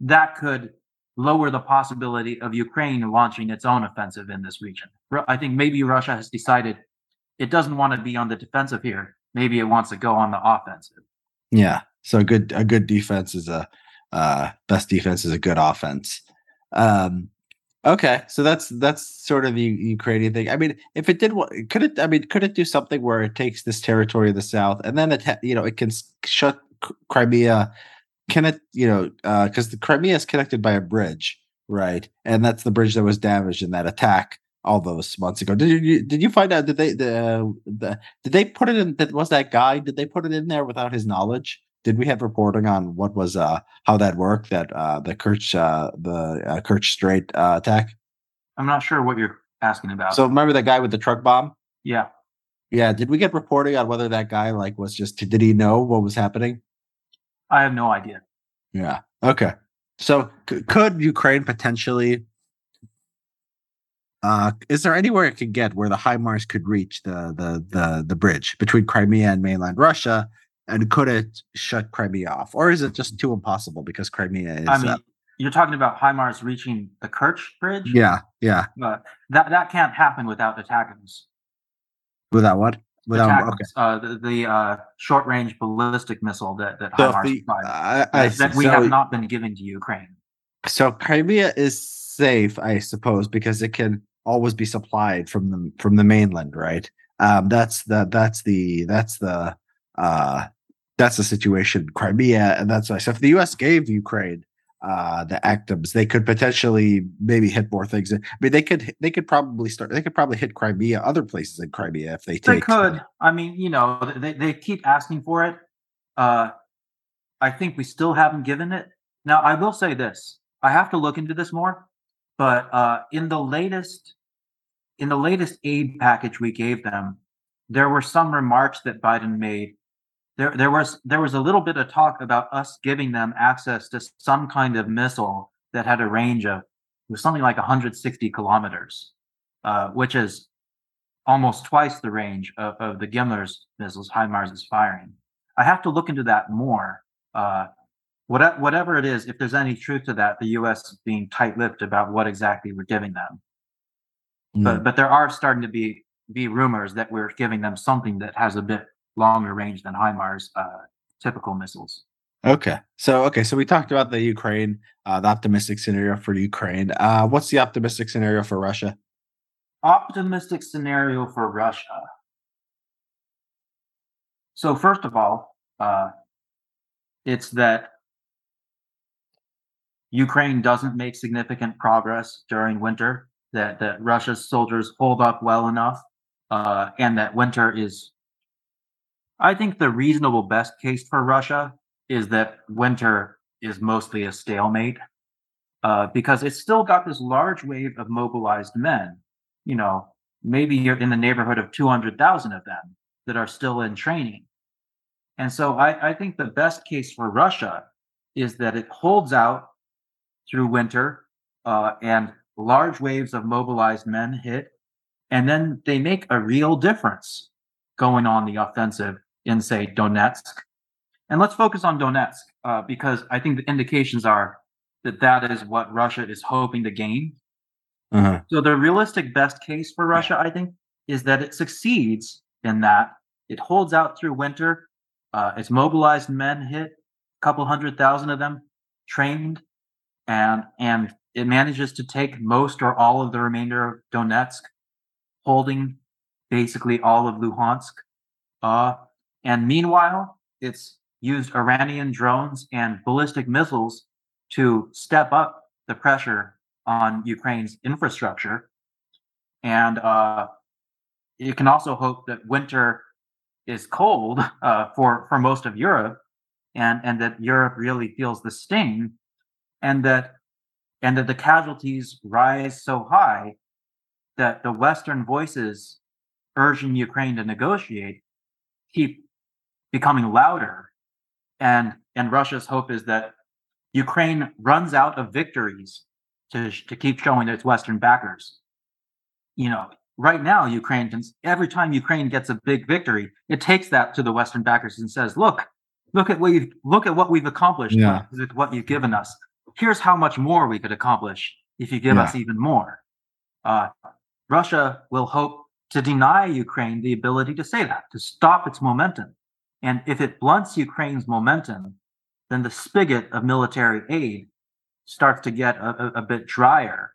that could lower the possibility of Ukraine launching its own offensive in this region. I think maybe Russia has decided it doesn't want to be on the defensive here. Maybe it wants to go on the offensive. Yeah. So good a good defense is a uh best defense is a good offense. Um okay, so that's that's sort of the Ukrainian thing. I mean, if it did could it I mean, could it do something where it takes this territory of the south and then it you know, it can shut Crimea can it, you know, uh cuz the Crimea is connected by a bridge, right? And that's the bridge that was damaged in that attack all those months ago. Did you did you find out did they the, the did they put it in that was that guy did they put it in there without his knowledge? Did we have reporting on what was uh how that worked that uh the Kerch uh the uh, Kerch Strait uh, attack? I'm not sure what you're asking about. So remember that guy with the truck bomb? yeah, Yeah, did we get reporting on whether that guy like was just did he know what was happening? I have no idea. Yeah. Okay. So c- could Ukraine potentially uh is there anywhere it could get where the HIMARS could reach the the the the bridge between Crimea and mainland Russia and could it shut Crimea off or is it just too impossible because Crimea is I mean, uh, You're talking about HIMARS reaching the Kerch Bridge? Yeah, yeah. Uh, that that can't happen without ATACMS. Without what? Without ATACMS, okay. uh, the, the uh, short range ballistic missile that that So HIMARS the, provides, I, I that, that we So- have not been giving to Ukraine. So Crimea is safe, I suppose, because it can always be supplied from the from the mainland, right? Um, that's the that's the that's the uh that's the situation. Crimea, and that's why. So if the U.S. gave Ukraine uh the ATACMS, they could potentially maybe hit more things. I mean, they could they could probably start. They could probably hit Crimea, other places in Crimea, if they take. They could. I mean, you know, they, they keep asking for it. Uh, I think we still haven't given it. Now, I will say this. I have to look into this more, but uh, in the latest in the latest aid package we gave them, there were some remarks that Biden made. There, there was there was a little bit of talk about us giving them access to some kind of missile that had a range of it was something like 160 kilometers, uh, which is almost twice the range of, of the GMLRS missiles HIMARS is firing. I have to look into that more. Uh, what, whatever it is, if there's any truth to that, the U.S. is being tight-lipped about what exactly we're giving them. Mm. But but there are starting to be be rumors that we're giving them something that has a bit longer range than HIMARS uh, typical missiles. Okay. So okay, so we talked about the Ukraine, uh the optimistic scenario for Ukraine. Uh what's the optimistic scenario for Russia? optimistic scenario for Russia. So first of all, uh, it's that Ukraine doesn't make significant progress during winter. That that Russia's soldiers hold up well enough, uh, and that winter is. I think the reasonable best case for Russia is that winter is mostly a stalemate, uh, because it's still got this large wave of mobilized men you know, maybe you're in the neighborhood of 200,000 of them that are still in training. And so I, I think the best case for Russia is that it holds out through winter uh, and large waves of mobilized men hit, and then they make a real difference going on the offensive in, say, Donetsk. And let's focus on Donetsk uh, because I think the indications are that that is what Russia is hoping to gain Uh-huh. so the realistic best case for Russia, I think, is that it succeeds in that it holds out through winter. Uh, its mobilized men hit a couple hundred thousand of them, trained, and and it manages to take most or all of the remainder of Donetsk, holding basically all of Luhansk. Uh, and meanwhile, it's used Iranian drones and ballistic missiles to step up the pressure on Ukraine's infrastructure. And uh, you can also hope that winter is cold uh, for, for most of Europe and, and that Europe really feels the sting and that and that the casualties rise so high that the Western voices urging Ukraine to negotiate keep becoming louder. And and Russia's hope is that Ukraine runs out of victories to to keep showing its Western backers. You know, right now Ukraine can every time Ukraine gets a big victory, it takes that to the Western backers and says, "Look, look at what you've look at what we've accomplished Yeah. with what you've given us. Here's how much more we could accomplish if you give Yeah. us even more." Uh, Russia will hope to deny Ukraine the ability to say that, to stop its momentum. And if it blunts Ukraine's momentum, then the spigot of military aid starts to get a, a, a bit drier.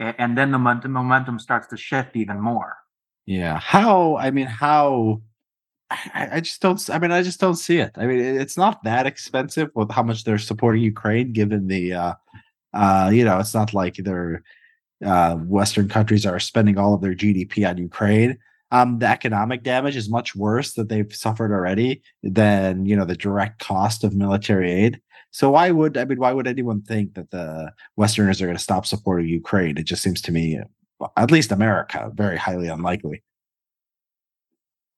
A- And then the momentum, starts to shift even more. Yeah. How? I mean, how? I, just don't. I mean, I just don't see it. I mean, it's not that expensive with how much they're supporting Ukraine, given the, uh, uh, you know, it's not like they're uh, Western countries are spending all of their GDP on Ukraine. Um, the economic damage is much worse that they've suffered already than you know the direct cost of military aid. So why would I mean why would anyone think that the Westerners are going to stop supporting Ukraine? It just seems to me, at least America, very highly unlikely.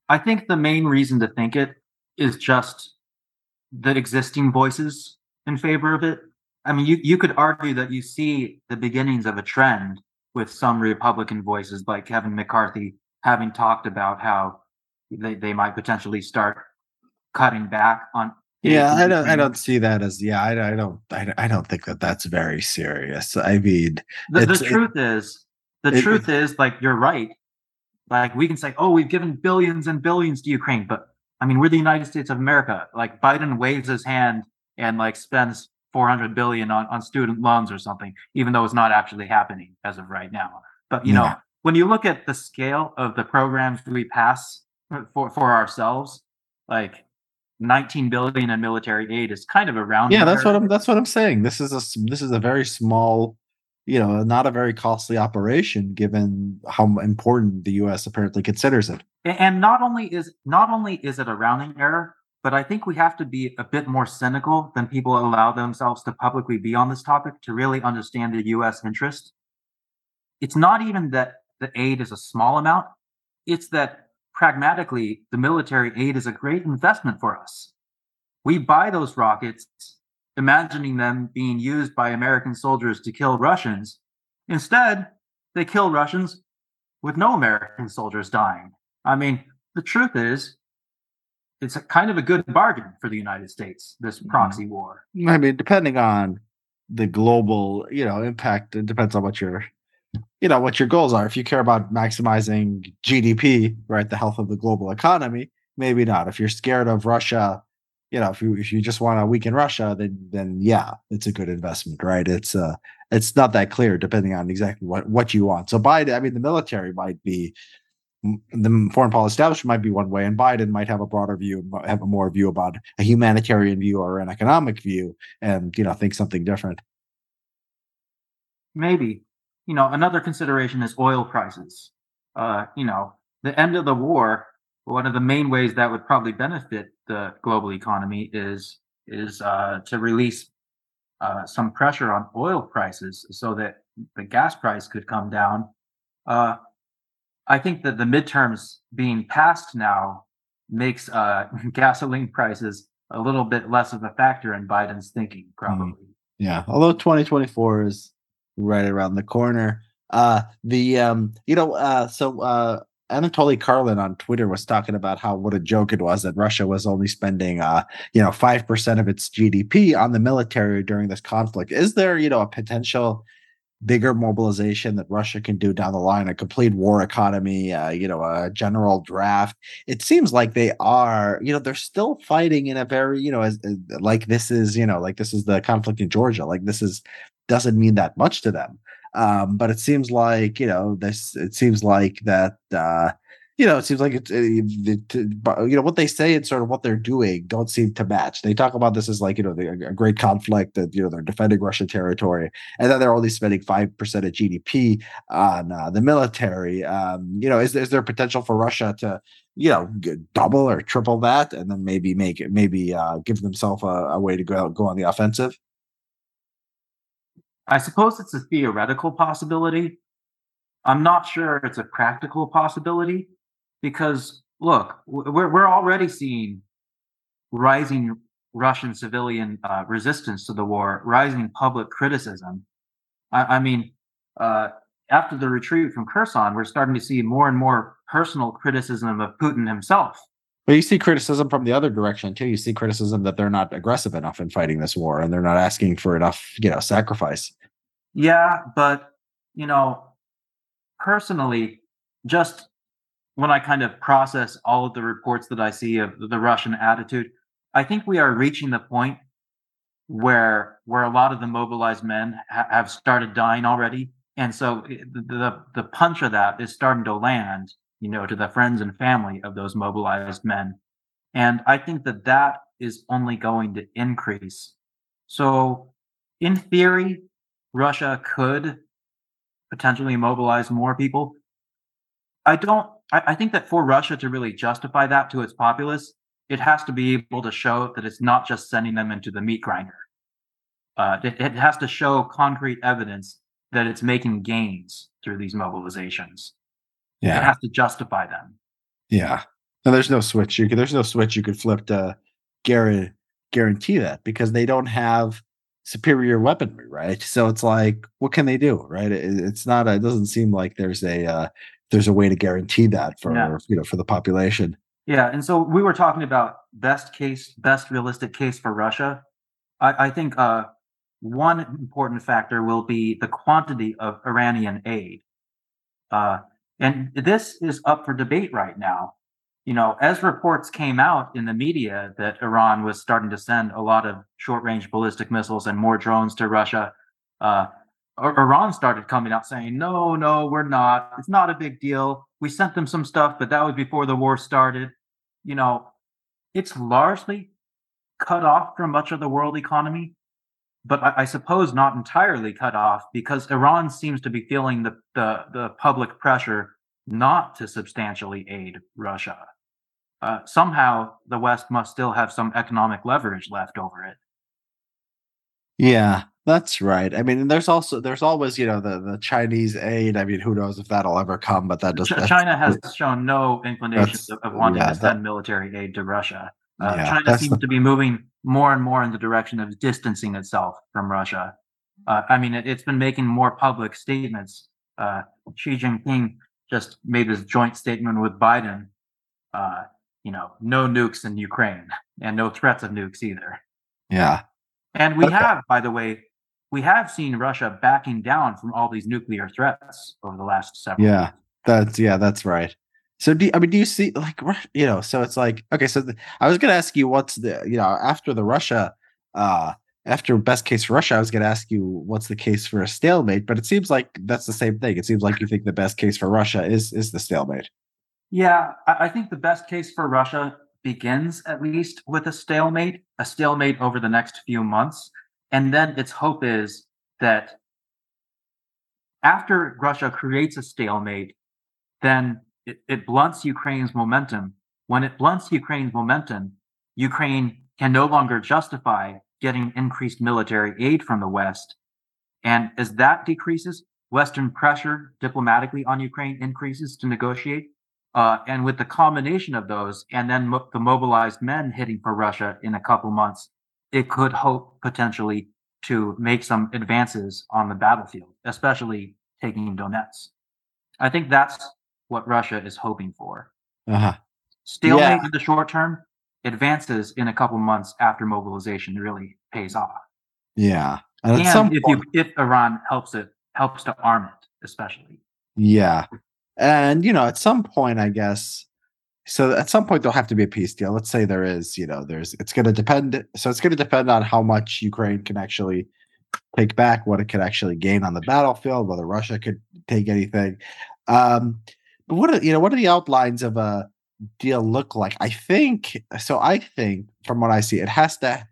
I think the main reason to think it is just the existing voices in favor of it. I mean, you, you could argue that you see the beginnings of a trend with some Republican voices like Kevin McCarthy having talked about how they, they might potentially start cutting back on Yeah, I don't. I don't see that as. Yeah, I, I don't. I, I don't think that that's very serious. I mean, the, the truth it, is, the it, truth is, like you're right. Like we can say, oh, we've given billions and billions to Ukraine, but I mean, we're the United States of America. Like Biden waves his hand and like spends 400 billion on, on student loans or something, even though it's not actually happening as of right now. But you yeah. know, when you look at the scale of the programs we pass for, for ourselves, like 19 billion in military aid is kind of around. Yeah, that's what I'm that's what I'm saying. This is a this is a very small you know, not a very costly operation given how important the U.S. apparently considers it. And not only is not only is it a rounding error, but I think we have to be a bit more cynical than people allow themselves to publicly be on this topic to really understand the U.S. interest. It's not even that the aid is a small amount; it's that pragmatically, the military aid is a great investment for us. We buy those rockets imagining them being used by American soldiers to kill Russians. Instead, they kill Russians with no American soldiers dying. I mean, the truth is, it's a kind of a good bargain for the United States, this mm-hmm. proxy war. I mean, depending on the global, you know, impact, it depends on what your, you know, what your goals are. If you care about maximizing GDP, right, the health of the global economy, maybe not. If you're scared of Russia you know, if you if you just want to weaken Russia, then then yeah, it's a good investment, right? It's uh it's not that clear depending on exactly what what you want. So Biden, I mean, the military might be the foreign policy establishment might be one way, and Biden might have a broader view, have a more view about a humanitarian view or an economic view, and you know, think something different. Maybe, you know, another consideration is oil prices. Uh, you know, the end of the war one of the main ways that would probably benefit the global economy is is uh, to release uh, some pressure on oil prices so that the gas price could come down. Uh, I think that the midterms being passed now makes uh, gasoline prices a little bit less of a factor in Biden's thinking, mm-hmm. probably. Mm, yeah, although 2024 is right around the corner. Uh, the um, you know, uh, so uh, Anatoly Karlin on Twitter was talking about how what a joke it was that Russia was only spending, uh, you know, five percent of its GDP on the military during this conflict. Is there, you know, a potential bigger mobilization that Russia can do down the line, a complete war economy, uh, you know, a general draft? It seems like they are, you know, they're still fighting in a very, you know, as, as like this is, you know, like this is the conflict in Georgia, like this is doesn't mean that much to them. Um, but it seems like you know this. It seems like that. Uh, you know, it seems like it's it, you know what they say and sort of what they're doing don't seem to match. They talk about this as like you know the, a great conflict that you know they're defending Russian territory, and then they're only spending five percent of GDP on uh, the military. Um, you know, is is there potential for Russia to you know double or triple that, and then maybe make maybe uh, give themselves a, a way to go go on the offensive? I suppose it's a theoretical possibility. I'm not sure it's a practical possibility because look, we're we're already seeing rising Russian civilian uh, resistance to the war, rising public criticism. I, I mean, uh, after the retreat from Kherson, we're starting to see more and more personal criticism of Putin himself. But you see criticism from the other direction too. You see criticism that they're not aggressive enough in fighting this war and they're not asking for enough, you know, sacrifice. Yeah, but you know, personally, just when I kind of process all of the reports that I see of the Russian attitude, I think we are reaching the point where where a lot of the mobilized men ha- have started dying already, and so eh, the, the the punch of that is starting to land you know, to the friends and family of those mobilized men. And I think that that is only going to increase. So, in theory, Russia could potentially mobilize more people. I don't, I, I, think that for Russia to really justify that to its populace, it has to be able to show that it's not just sending them into the meat grinder. Uh, it, it has to show concrete evidence that it's making gains through these mobilizations. Yeah. It has to justify them. Yeah. And there's no switch. You could, there's no switch you could flip to guarantee guarantee that because they don't have superior weaponry, right? So it's like, what can they do, right? It, it's not. A, it doesn't seem like there's a uh, there's a way to guarantee that for yeah. you know for the population. Yeah, and so we were talking about best case, best realistic case for Russia. I, I think uh, one important factor will be the quantity of Iranian aid. Uh, and this is up for debate right now. You know, as reports came out in the media that Iran was starting to send a lot of short range ballistic missiles and more drones to Russia, uh, Iran started coming out saying, no, no, we're not. It's not a big deal. We sent them some stuff, but that was before the war started. You know, it's largely cut off from much of the world economy but I, I, suppose not entirely cut off because Iran seems to be feeling the, the, the public pressure not to substantially aid Russia. Uh, somehow the West must still have some economic leverage left over it. Yeah, that's right. I mean, there's also there's always you know the the Chinese aid. I mean, who knows if that'll ever come? But that does. China has shown no inclination of, of wanting yeah, to send that, military aid to Russia. Uh, yeah, China seems the, to be moving more and more in the direction of distancing itself from Russia. Uh, I mean, it, has been making more public statements. Uh, Xi Jinping just made this joint statement with Biden. Uh, you know, no nukes in Ukraine and no threats of nukes either. Yeah. And we okay. have, by the way, we have seen Russia backing down from all these nuclear threats over the last several. Yeah, that's yeah, that's right. So do I mean do you see like you know so it's like okay so the, I was going to ask you what's the you know after the Russia uh after best case for Russia I was going to ask you what's the case for a stalemate but it seems like that's the same thing it seems like you think the best case for Russia is is the stalemate. Yeah, I, I think the best case for Russia begins at least with a stalemate, a stalemate over the next few months, and then its hope is that after Russia creates a stalemate, then it, it blunts Ukraine's momentum. When it blunts Ukraine's momentum, Ukraine can no longer justify getting increased military aid from the West. And as that decreases, Western pressure diplomatically on Ukraine increases to negotiate. Uh, and with the combination of those, and then mo- the mobilized men hitting for Russia in a couple months, it could hope potentially to make some advances on the battlefield, especially taking Donetsk. I think that's what Russia is hoping for. Uh-huh. Stalemate yeah. in the short term, advances in a couple months after mobilization really pays off. Yeah. And, and if point, you if Iran helps it helps to arm it, especially. Yeah. And you know, at some point, I guess so at some point there'll have to be a peace deal. Let's say there is, you know, there's it's gonna depend so it's gonna depend on how much Ukraine can actually take back, what it could actually gain on the battlefield, whether Russia could take anything. Um, what are you know what are the outlines of a deal look like? I think so. I think from what I see, it has to.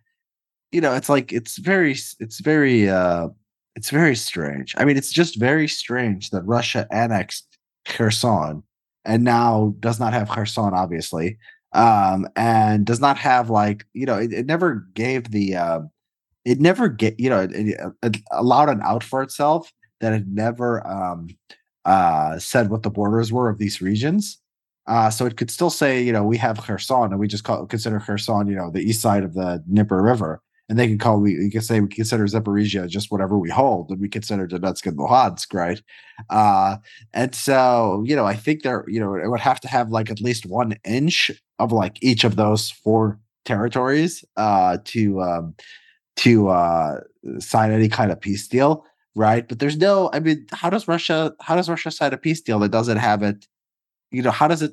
You know, it's like it's very it's very uh it's very strange. I mean, it's just very strange that Russia annexed Kherson and now does not have Kherson, obviously, um, and does not have like you know it, it never gave the uh, it never get you know it, it allowed an out for itself that it never um, uh, said what the borders were of these regions. Uh, so it could still say, you know, we have Kherson and we just call consider Kherson, you know, the east side of the Dnieper River. And they can call we you can say we consider Zaporizhia just whatever we hold, and we consider Donetsk and Luhansk, right? Uh, and so you know, I think there, you know, it would have to have like at least one inch of like each of those four territories uh, to um, to uh, sign any kind of peace deal right? But there's no, I mean, how does Russia, how does Russia sign a peace deal that doesn't have it? You know, how does it,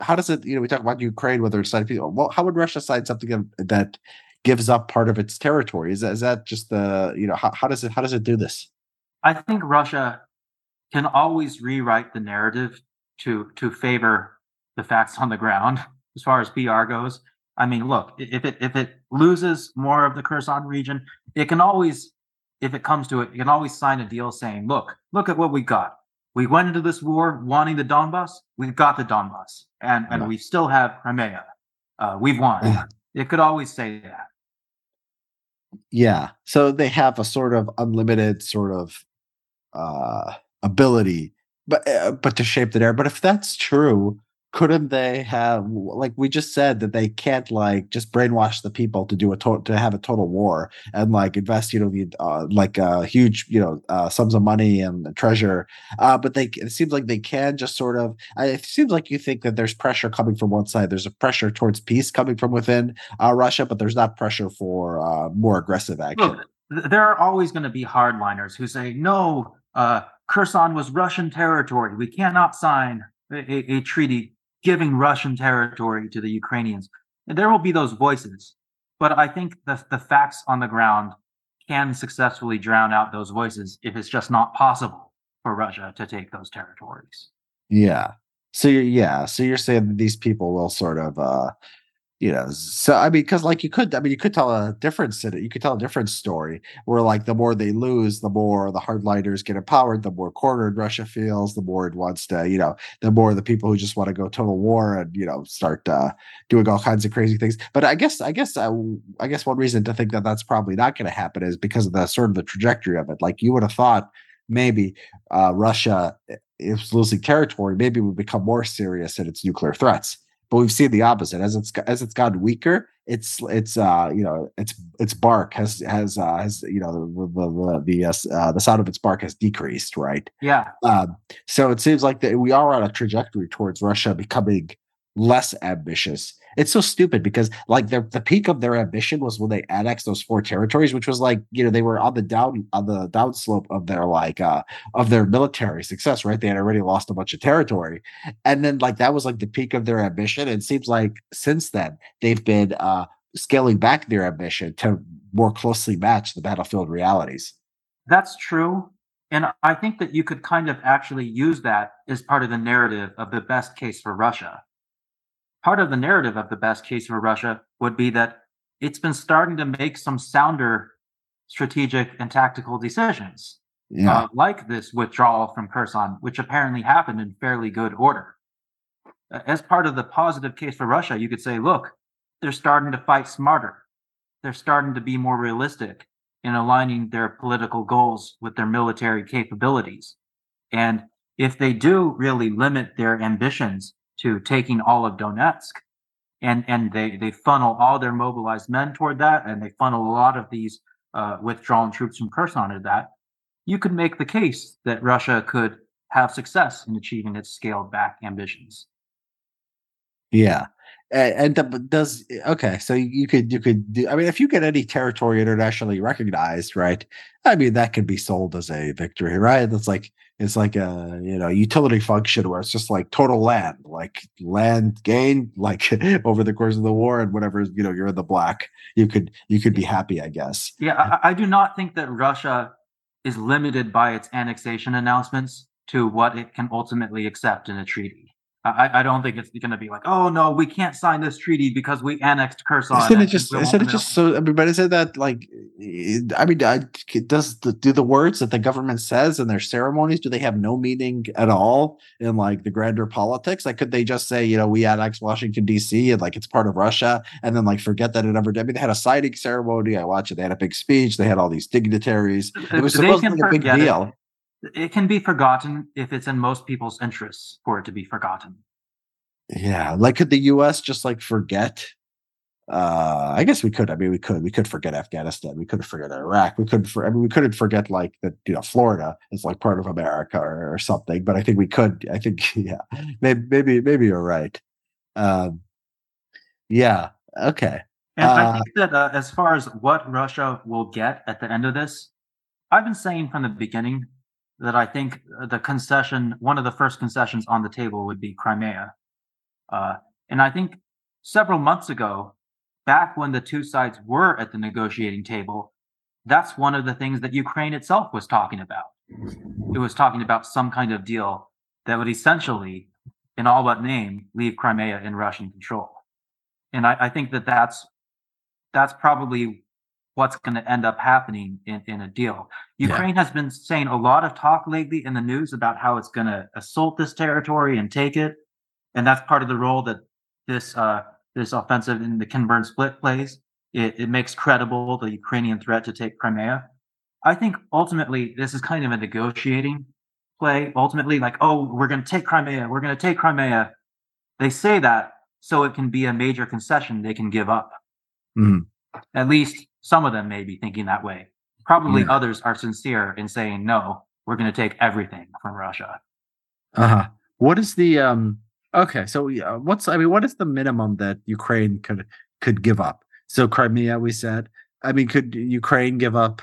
how does it, you know, we talk about Ukraine, whether it's signed peace, well, how would Russia sign something that gives up part of its territory? Is that, is that just the, you know, how, how does it, how does it do this? I think Russia can always rewrite the narrative to, to favor the facts on the ground as far as PR goes. I mean, look, if it if it loses more of the Kherson region, it can always if it comes to it, you can always sign a deal saying, look, look at what we got. We went into this war wanting the Donbass. We've got the Donbass, and and yeah. we still have Crimea. Uh, we've won. Yeah. It could always say that. Yeah. So they have a sort of unlimited sort of uh, ability, but uh, but to shape the air. But if that's true, couldn't they have like we just said that they can't like just brainwash the people to do a total to have a total war and like invest you know the uh, like uh huge you know uh, sums of money and treasure. Uh but they it seems like they can just sort of it seems like you think that there's pressure coming from one side. There's a pressure towards peace coming from within uh, russia but there's not pressure for uh more aggressive action. Look, there are always going to be hardliners who say no uh kherson was russian territory. We cannot sign a, a treaty giving Russian territory to the Ukrainians. And there will be those voices, but I think the, the facts on the ground can successfully drown out those voices if it's just not possible for Russia to take those territories. Yeah. So you're, yeah, so you're saying that these people will sort of uh you know so i mean because like you could i mean you could tell a different city you could tell a different story where like the more they lose the more the hardliners get empowered the more cornered russia feels the more it wants to you know the more the people who just want to go total war and you know start uh doing all kinds of crazy things. But i guess i guess uh, i guess one reason to think that that's probably not going to happen is because of the sort of the trajectory of it. Like you would have thought maybe uh russia if losing territory maybe would become more serious in its nuclear threats but we've seen the opposite. As it's as it's gotten weaker it's it's uh you know its its bark has has uh has you know the the the, uh, uh, the sound of its bark has decreased right? Yeah. Um so it seems like that we are on a trajectory towards russia becoming less ambitious it's so stupid because like the the peak of their ambition was when they annexed those four territories, which was like you know they were on the down on the downslope of their like uh of their military success, right? They had already lost a bunch of territory, and then like that was like the peak of their ambition. And it seems like since then they've been uh scaling back their ambition to more closely match the battlefield realities. That's true. And I think that you could kind of actually use that as part of the narrative of the best case for Russia part of the narrative of the best case for Russia would be that it's been starting to make some sounder strategic and tactical decisions, yeah. uh, like this withdrawal from Kherson, which apparently happened in fairly good order. As part of the positive case for Russia, you could say, look, they're starting to fight smarter. They're starting to be more realistic in aligning their political goals with their military capabilities. And if they do really limit their ambitions to taking all of Donetsk. And, and they, they funnel all their mobilized men toward that, and they funnel a lot of these uh, withdrawn troops from Kherson to that. You could make the case that Russia could have success in achieving its scaled back ambitions. Yeah, and, and does okay so you could you could do i mean if you get any territory internationally recognized right i mean that could be sold as a victory right That's like it's like a you know utility function where it's just like total land like land gain like over the course of the war and whatever you know you're in the black you could you could be happy i guess. Yeah i, I do not think that russia is limited by its annexation announcements to what it can ultimately accept in a treaty I, I don't think it's going to be like, oh no, we can't sign this treaty because we annexed Kherson. Isn't it just? Isn't it just so? I mean, but isn't that like? I mean, does the, do the words that the government says in their ceremonies do they have no meaning at all in like the grander politics? Like, could they just say, you know, we annexed Washington D.C. and like it's part of Russia, and then like forget that it ever did? I mean, they had a signing ceremony. I watched it. They had a big speech. They had all these dignitaries. It uh, was supposed to be a big uh, deal. It it can be forgotten if it's in most people's interests for it to be forgotten. Yeah, like could the U.S. just like forget? Uh, I guess we could. I mean, we could. We could forget Afghanistan. We could forget Iraq. We could. For, I mean, we couldn't forget like that. You know, Florida is like part of America or, or something. But I think we could. I think yeah. Maybe maybe maybe you're right. Um, yeah. Okay. And uh, I think that uh, as far as what Russia will get at the end of this, I've been saying from the beginning that I think the concession, one of the first concessions on the table would be Crimea. Uh, and I think several months ago, back when the two sides were at the negotiating table, that's one of the things that Ukraine itself was talking about. It was talking about some kind of deal that would essentially, in all but name, leave Crimea in Russian control. And I, I think that that's that's probably what's going to end up happening in, in a deal. Ukraine yeah. has been saying a lot of talk lately in the news about how it's going to assault this territory and take it, and that's part of the role that this uh, this offensive in the Kinburn Spit plays. It, it makes credible the Ukrainian threat to take Crimea. I think ultimately this is kind of a negotiating play. Ultimately, like, oh, we're going to take Crimea, we're going to take Crimea, They say that so it can be a major concession they can give up. Mhm. At least some of them may be thinking that way. Probably Yeah. others are sincere in saying, no, we're going to take everything from Russia. Uh-huh. What is the um okay, so yeah, what's I mean, what is the minimum that Ukraine could could give up? So Crimea, we said. I mean, could Ukraine give up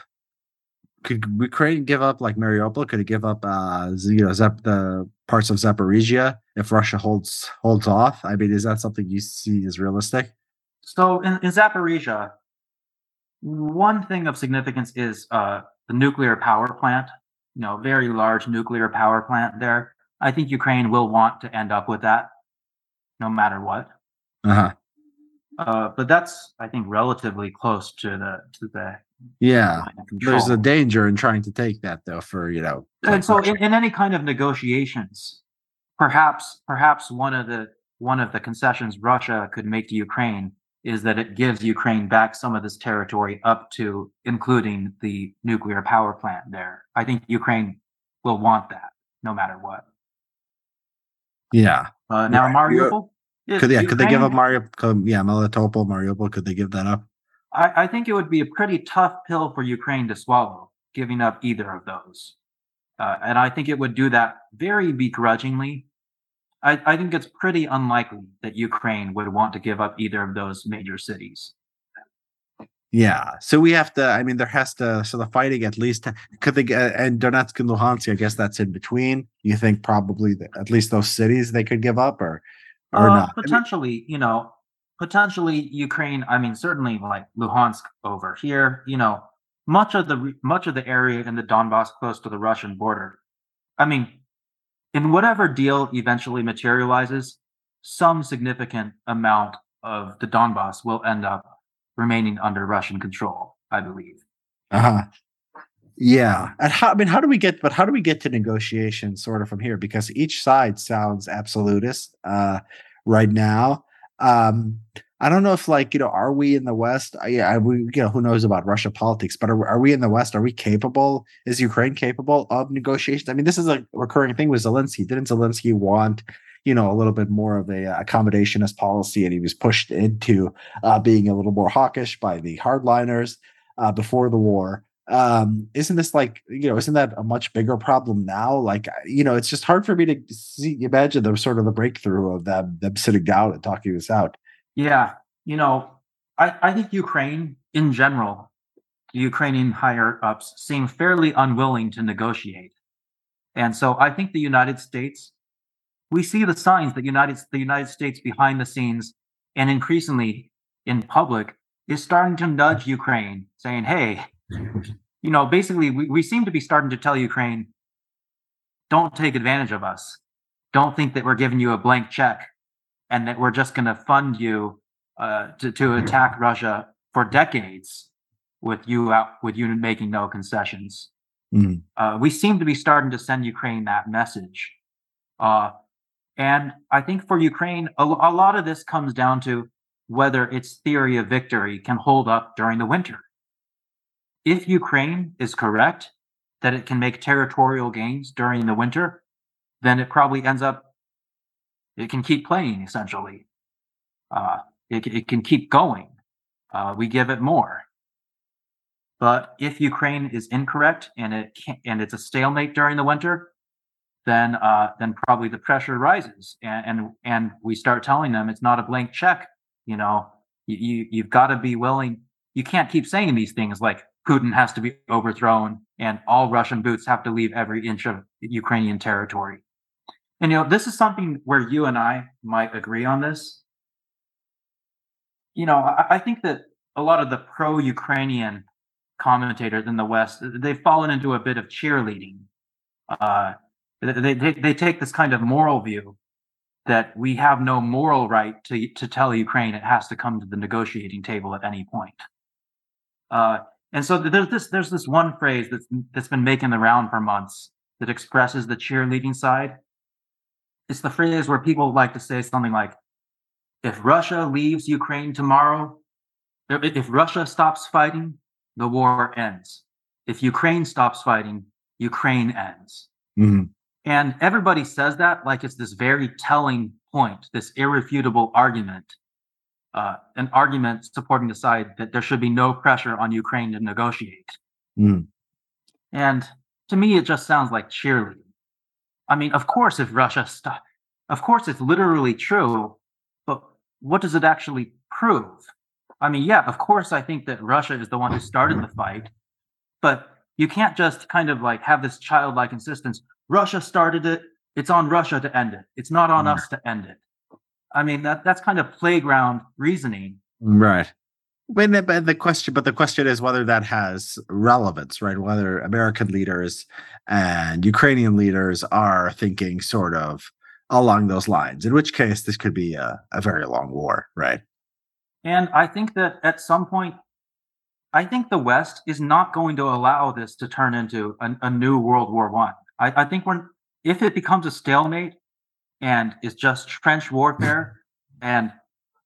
could Ukraine give up like Mariupol? Could it give up uh you know Zep, the parts of Zaporizhia if Russia holds holds off? I mean, is that something you see as realistic? So in, in Zaporizhia, one thing of significance is uh, the nuclear power plant, you know, very large nuclear power plant there. I think Ukraine will want to end up with that no matter what. Uh-huh. Uh, but that's, I think, relatively close to the to the Yeah. line of control. There's a danger in trying to take that though for, you know, and so in, in any kind of negotiations perhaps perhaps one of the one of the concessions russia could make to ukraine is that it gives ukraine back some of this territory up to including the nuclear power plant there i think ukraine will want that no matter what yeah. uh, now Right. Mariupol Could yeah, could they give up Ukraine- Mariupol? Yeah, Melitopol, Mariupol. Could they give that up? I, I think it would be a pretty tough pill for Ukraine to swallow, giving up either of those. Uh, and I think it would do that very begrudgingly. I, I think it's pretty unlikely that Ukraine would want to give up either of those major cities. Yeah. So we have to. I mean, there has to. So the fighting at least could they get and Donetsk and Luhansk. I guess that's in between. You think probably that at least those cities they could give up or or Uh, not? I mean, Potentially, you know, potentially Ukraine. I mean, certainly like Luhansk over here. You know, much of the much of the area in the Donbass close to the Russian border. I mean, in whatever deal eventually materializes, some significant amount of the Donbass will end up remaining under Russian control. I believe. uh-huh. Yeah. And how? I mean, how do we get? But how do we get to negotiations sort of from here? Because each side sounds absolutist uh, right now. Um, I don't know if like you know, are we in the West? I, yeah, we you know who knows about Russia politics, but are, are we in the West? Are we capable? Is Ukraine capable of negotiations? I mean, this is a recurring thing with Zelensky. Didn't Zelensky want you know a little bit more of a uh, accommodationist policy, and he was pushed into uh, being a little more hawkish by the hardliners uh, before the war? Um, isn't this like you know? Isn't that a much bigger problem now? Like you know, it's just hard for me to see, imagine the sort of the breakthrough of them them sitting down and talking this out. Yeah, you know, I, I think Ukraine in general, the Ukrainian higher ups seem fairly unwilling to negotiate. And so I think the United States, we see the signs that United the United States behind the scenes and increasingly in public is starting to nudge Ukraine, saying, hey, you know, basically we, we seem to be starting to tell Ukraine, don't take advantage of us. Don't think that we're giving you a blank check and that we're just going to fund you uh, to, to attack Russia for decades with you out with you making no concessions. Mhm. Uh, we seem to be starting to send Ukraine that message. Uh, and I think for Ukraine, a, a lot of this comes down to whether its theory of victory can hold up during the winter. If Ukraine is correct that it can make territorial gains during the winter, then it probably ends up, it can keep playing essentially. Uh, it, it can keep going. Uh, we give it more. But if Ukraine is incorrect and it can and it's a stalemate during the winter, then uh, then probably the pressure rises and, and and we start telling them it's not a blank check. You know, you, you you've got to be willing. You can't keep saying these things like Putin has to be overthrown and all Russian boots have to leave every inch of Ukrainian territory. And you know, this is something where you and I might agree on this. You know, I, I think that a lot of the pro-Ukrainian commentators in the West, they've fallen into a bit of cheerleading. Uh, they, they, they take this kind of moral view that we have no moral right to, to tell Ukraine it has to come to the negotiating table at any point. Uh, and so there's this there's this one phrase that's that's been making the round for months that expresses the cheerleading side. It's the phrase where people like to say something like, "If Russia leaves Ukraine tomorrow, if Russia stops fighting, the war ends. If Ukraine stops fighting, Ukraine ends." Mhm. And everybody says that like it's this very telling point, this irrefutable argument, uh, an argument supporting the side that there should be no pressure on Ukraine to negotiate. Mm. And to me, it just sounds like cheerleading. I mean, of course, if Russia, st- of course, it's literally true, but what does it actually prove? I mean, yeah, of course, I think that Russia is the one who started the fight, but you can't just kind of like have this childlike insistence. Russia started it. It's on Russia to end it. It's not on Mm. us to end it. I mean, that that's kind of playground reasoning. Right. But the, but the question, but the question is whether that has relevance, right? Whether American leaders and Ukrainian leaders are thinking sort of along those lines. In which case, this could be a, a very long war, right? And I think that at some point, I think the West is not going to allow this to turn into a, new World War One. I. I, think when if it becomes a stalemate and is just trench warfare, and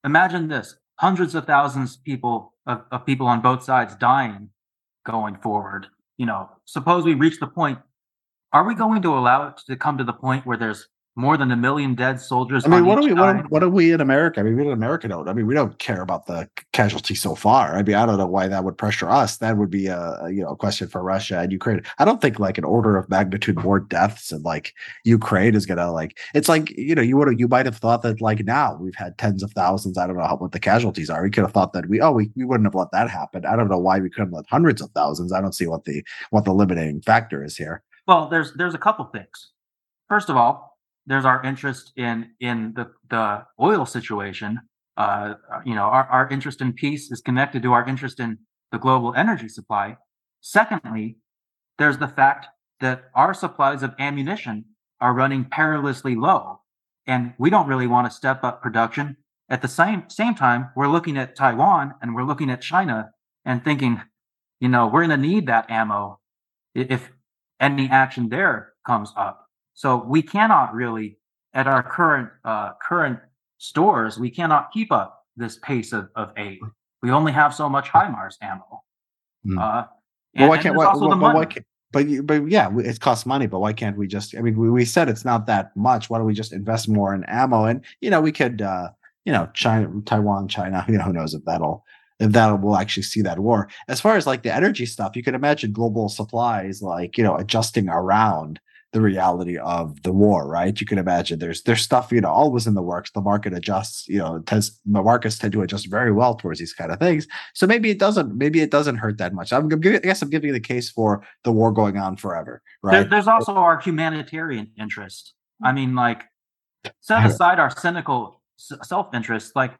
imagine this: hundreds of thousands of people of, of people on both sides dying going forward. You know, suppose we reach the point. Are we going to allow it to come to the point where there's more than a million dead soldiers? I mean, what are we what, do- what do we in America? I mean, we in America don't. I mean, we don't care about the casualties so far. I mean, I don't know why that would pressure us. That would be a, you know a question for Russia and Ukraine. I don't think like an order of magnitude more deaths in like Ukraine is gonna like. It's like you know you would you might have thought that like now we've had tens of thousands. I don't know how what the casualties are. We could have thought that we oh we, we wouldn't have let that happen. I don't know why we couldn't let hundreds of thousands. I don't see what the what the limiting factor is here. Well, there's there's a couple things. First of all, there's our interest in in the the oil situation. Uh, you know, our, our interest in peace is connected to our interest in the global energy supply. Secondly, there's the fact that our supplies of ammunition are running perilously low, and we don't really want to step up production. At the same same time, we're looking at Taiwan and we're looking at China and thinking, you know, we're going to need that ammo if any action there comes up. So we cannot really, at our current uh, current stores, we cannot keep up this pace of, of aid. We only have so much HIMARS ammo. Hmm. Uh, Well, why can't why, also why, why can't, but you, but yeah, we- it costs money. But why can't we just? I mean, we, we said it's not that much. Why don't we just invest more in ammo? And you know, we could, uh, you know, China, Taiwan, China. You know, who knows if that'll if that will actually see that war. As far as like the energy stuff, you can imagine global supplies like you know adjusting around the reality of the war, right? You can imagine there's there's stuff you know always in the works. The market adjusts, you know, tends the markets tend to adjust very well towards these kind of things. So maybe it doesn't. Maybe it doesn't hurt that much. I'm, giving, I guess I'm giving the case for the war going on forever, There- right? there's also our humanitarian interest. I mean, like, set aside our cynical self-interest. Like,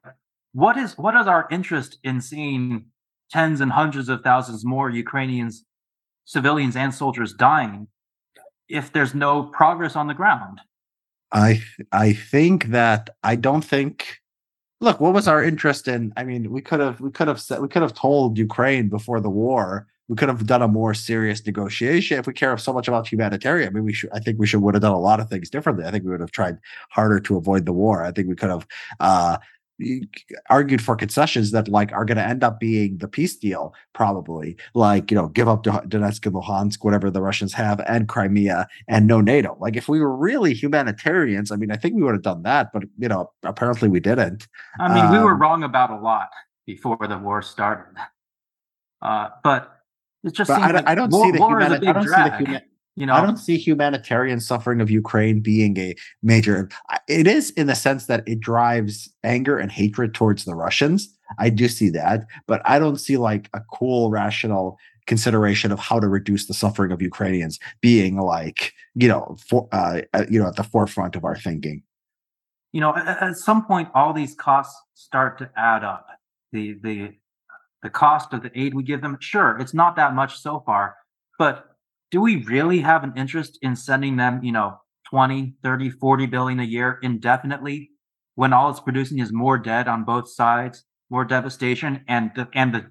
what is what is our interest in seeing tens and hundreds of thousands more Ukrainians, civilians and soldiers dying, if there's no progress on the ground? I I think that I don't think. Look, what was our interest in? I mean, we could have we could have said we could have told Ukraine before the war. We could have done a more serious negotiation if we care so much about humanitarian. I mean, we should. I think we should would have done a lot of things differently. I think we would have tried harder to avoid the war. I think we could have uh, argued for concessions that like are going to end up being the peace deal, probably like you know give up Donetsk and Luhansk, whatever the Russians have, and Crimea, and no NATO. Like if we were really humanitarians, I mean, I think we would have done that, but you know, apparently we didn't. I mean, we were Um, wrong about a lot before the war started. Uh, but it just But seems I don't, like I don't war, see the war is a humani- big I don't see the human- you know, I don't see humanitarian suffering of Ukraine being a major. It is in the sense that it drives anger and hatred towards the Russians. I do see that, but I don't see like a cool, rational consideration of how to reduce the suffering of Ukrainians being like you know, for uh, uh, you know, at the forefront of our thinking. you know, at, at some point, all these costs start to add up. The the the cost of the aid we give them, sure, it's not that much so far, but do we really have an interest in sending them, you know, 20, 30, 40 billion a year indefinitely when all it's producing is more dead on both sides, more devastation, and the and the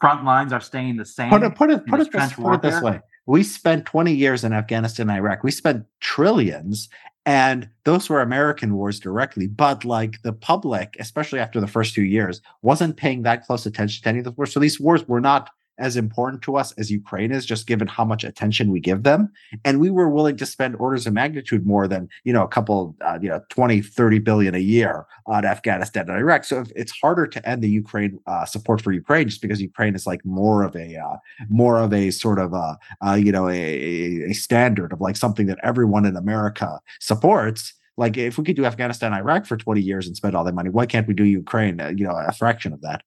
front lines are staying the same? Put it, put it, put this it, this, put it this way. We spent 20 years in Afghanistan and Iraq. We spent trillions, and those were American wars directly. But like the public, especially after the first few years, wasn't paying that close attention to any of the wars. So these wars were not as important to us as Ukraine is, just given how much attention we give them. And we were willing to spend orders of magnitude more than, you know, a couple, uh, you know, 20, 30 billion a year on Afghanistan and Iraq. So it's harder to end the Ukraine uh, support for Ukraine just because Ukraine is like more of a, uh, more of a sort of a, uh, you know, a, a standard of like something that everyone in America supports like if we could do Afghanistan, Iraq for 20 years and spend all that money, why can't we do Ukraine? Uh, you know, a fraction of that.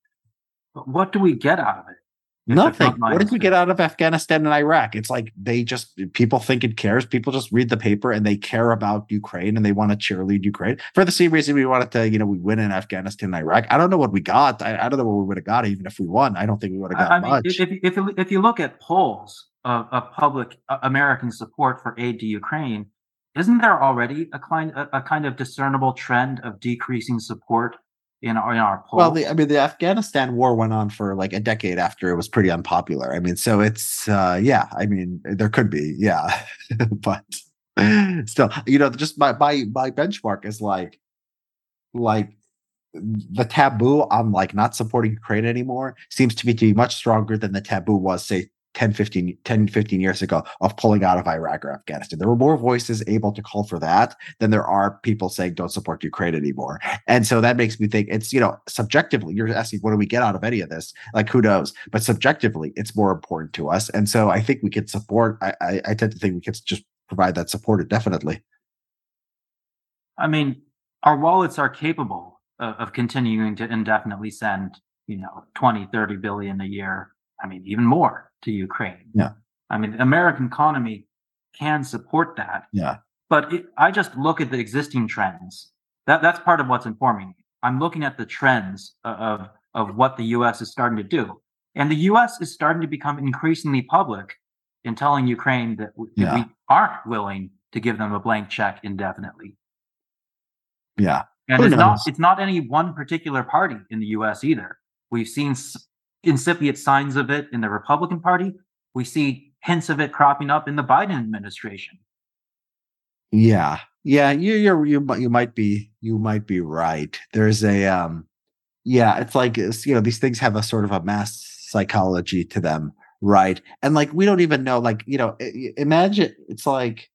What do we get out of it? Nothing. What did we get out of Afghanistan and Iraq? It's like they just people think it cares. People just read the paper and they care about Ukraine and they want to cheerlead Ukraine for the same reason we wanted to, you know, we win in Afghanistan and Iraq. I don't know what we got. I, I don't know what we would have got even if we won. I don't think we would have got I mean, much. If, if, you, if you look at polls of, of public uh, American support for aid to Ukraine, isn't there already a kind a, a kind of discernible trend of decreasing support in our in our polls? Well, the, I mean, the Afghanistan war went on for like a decade after it was pretty unpopular. I mean, so it's uh, yeah. I mean, there could be yeah, but still, you know, just my my my benchmark is like like the taboo on like not supporting Ukraine anymore seems to be to be much stronger than the taboo was say 10 15 10 15 years ago of pulling out of iraq or afghanistan. There were more voices able to call for that than there are people saying don't support ukraine anymore. And so that makes me think it's you know subjectively you're asking what do we get out of any of this? Like who knows? But subjectively it's more important to us. And so i think we could support i i, I tend to think we could just provide that support definitely. I mean our wallets are capable of, of continuing to indefinitely send you know 20 30 billion a year I mean, even more to Ukraine. Yeah. I mean, the American economy can support that. Yeah. But it, I just look at the existing trends. That that's part of what's informing me. I'm looking at the trends of of what the U.S. is starting to do, and the U.S. is starting to become increasingly public in telling Ukraine that we, yeah. we aren't willing to give them a blank check indefinitely. Yeah. And Who it's knows? not it's not any one particular party in the US either. We've seen incipient signs of it in the Republican Party. We see hints of it cropping up in the Biden administration. Yeah, yeah, you you're you you might be you might be right. There's a um, yeah, it's like it's, you know these things have a sort of a mass psychology to them, right? And like we don't even know, like you know, imagine it's like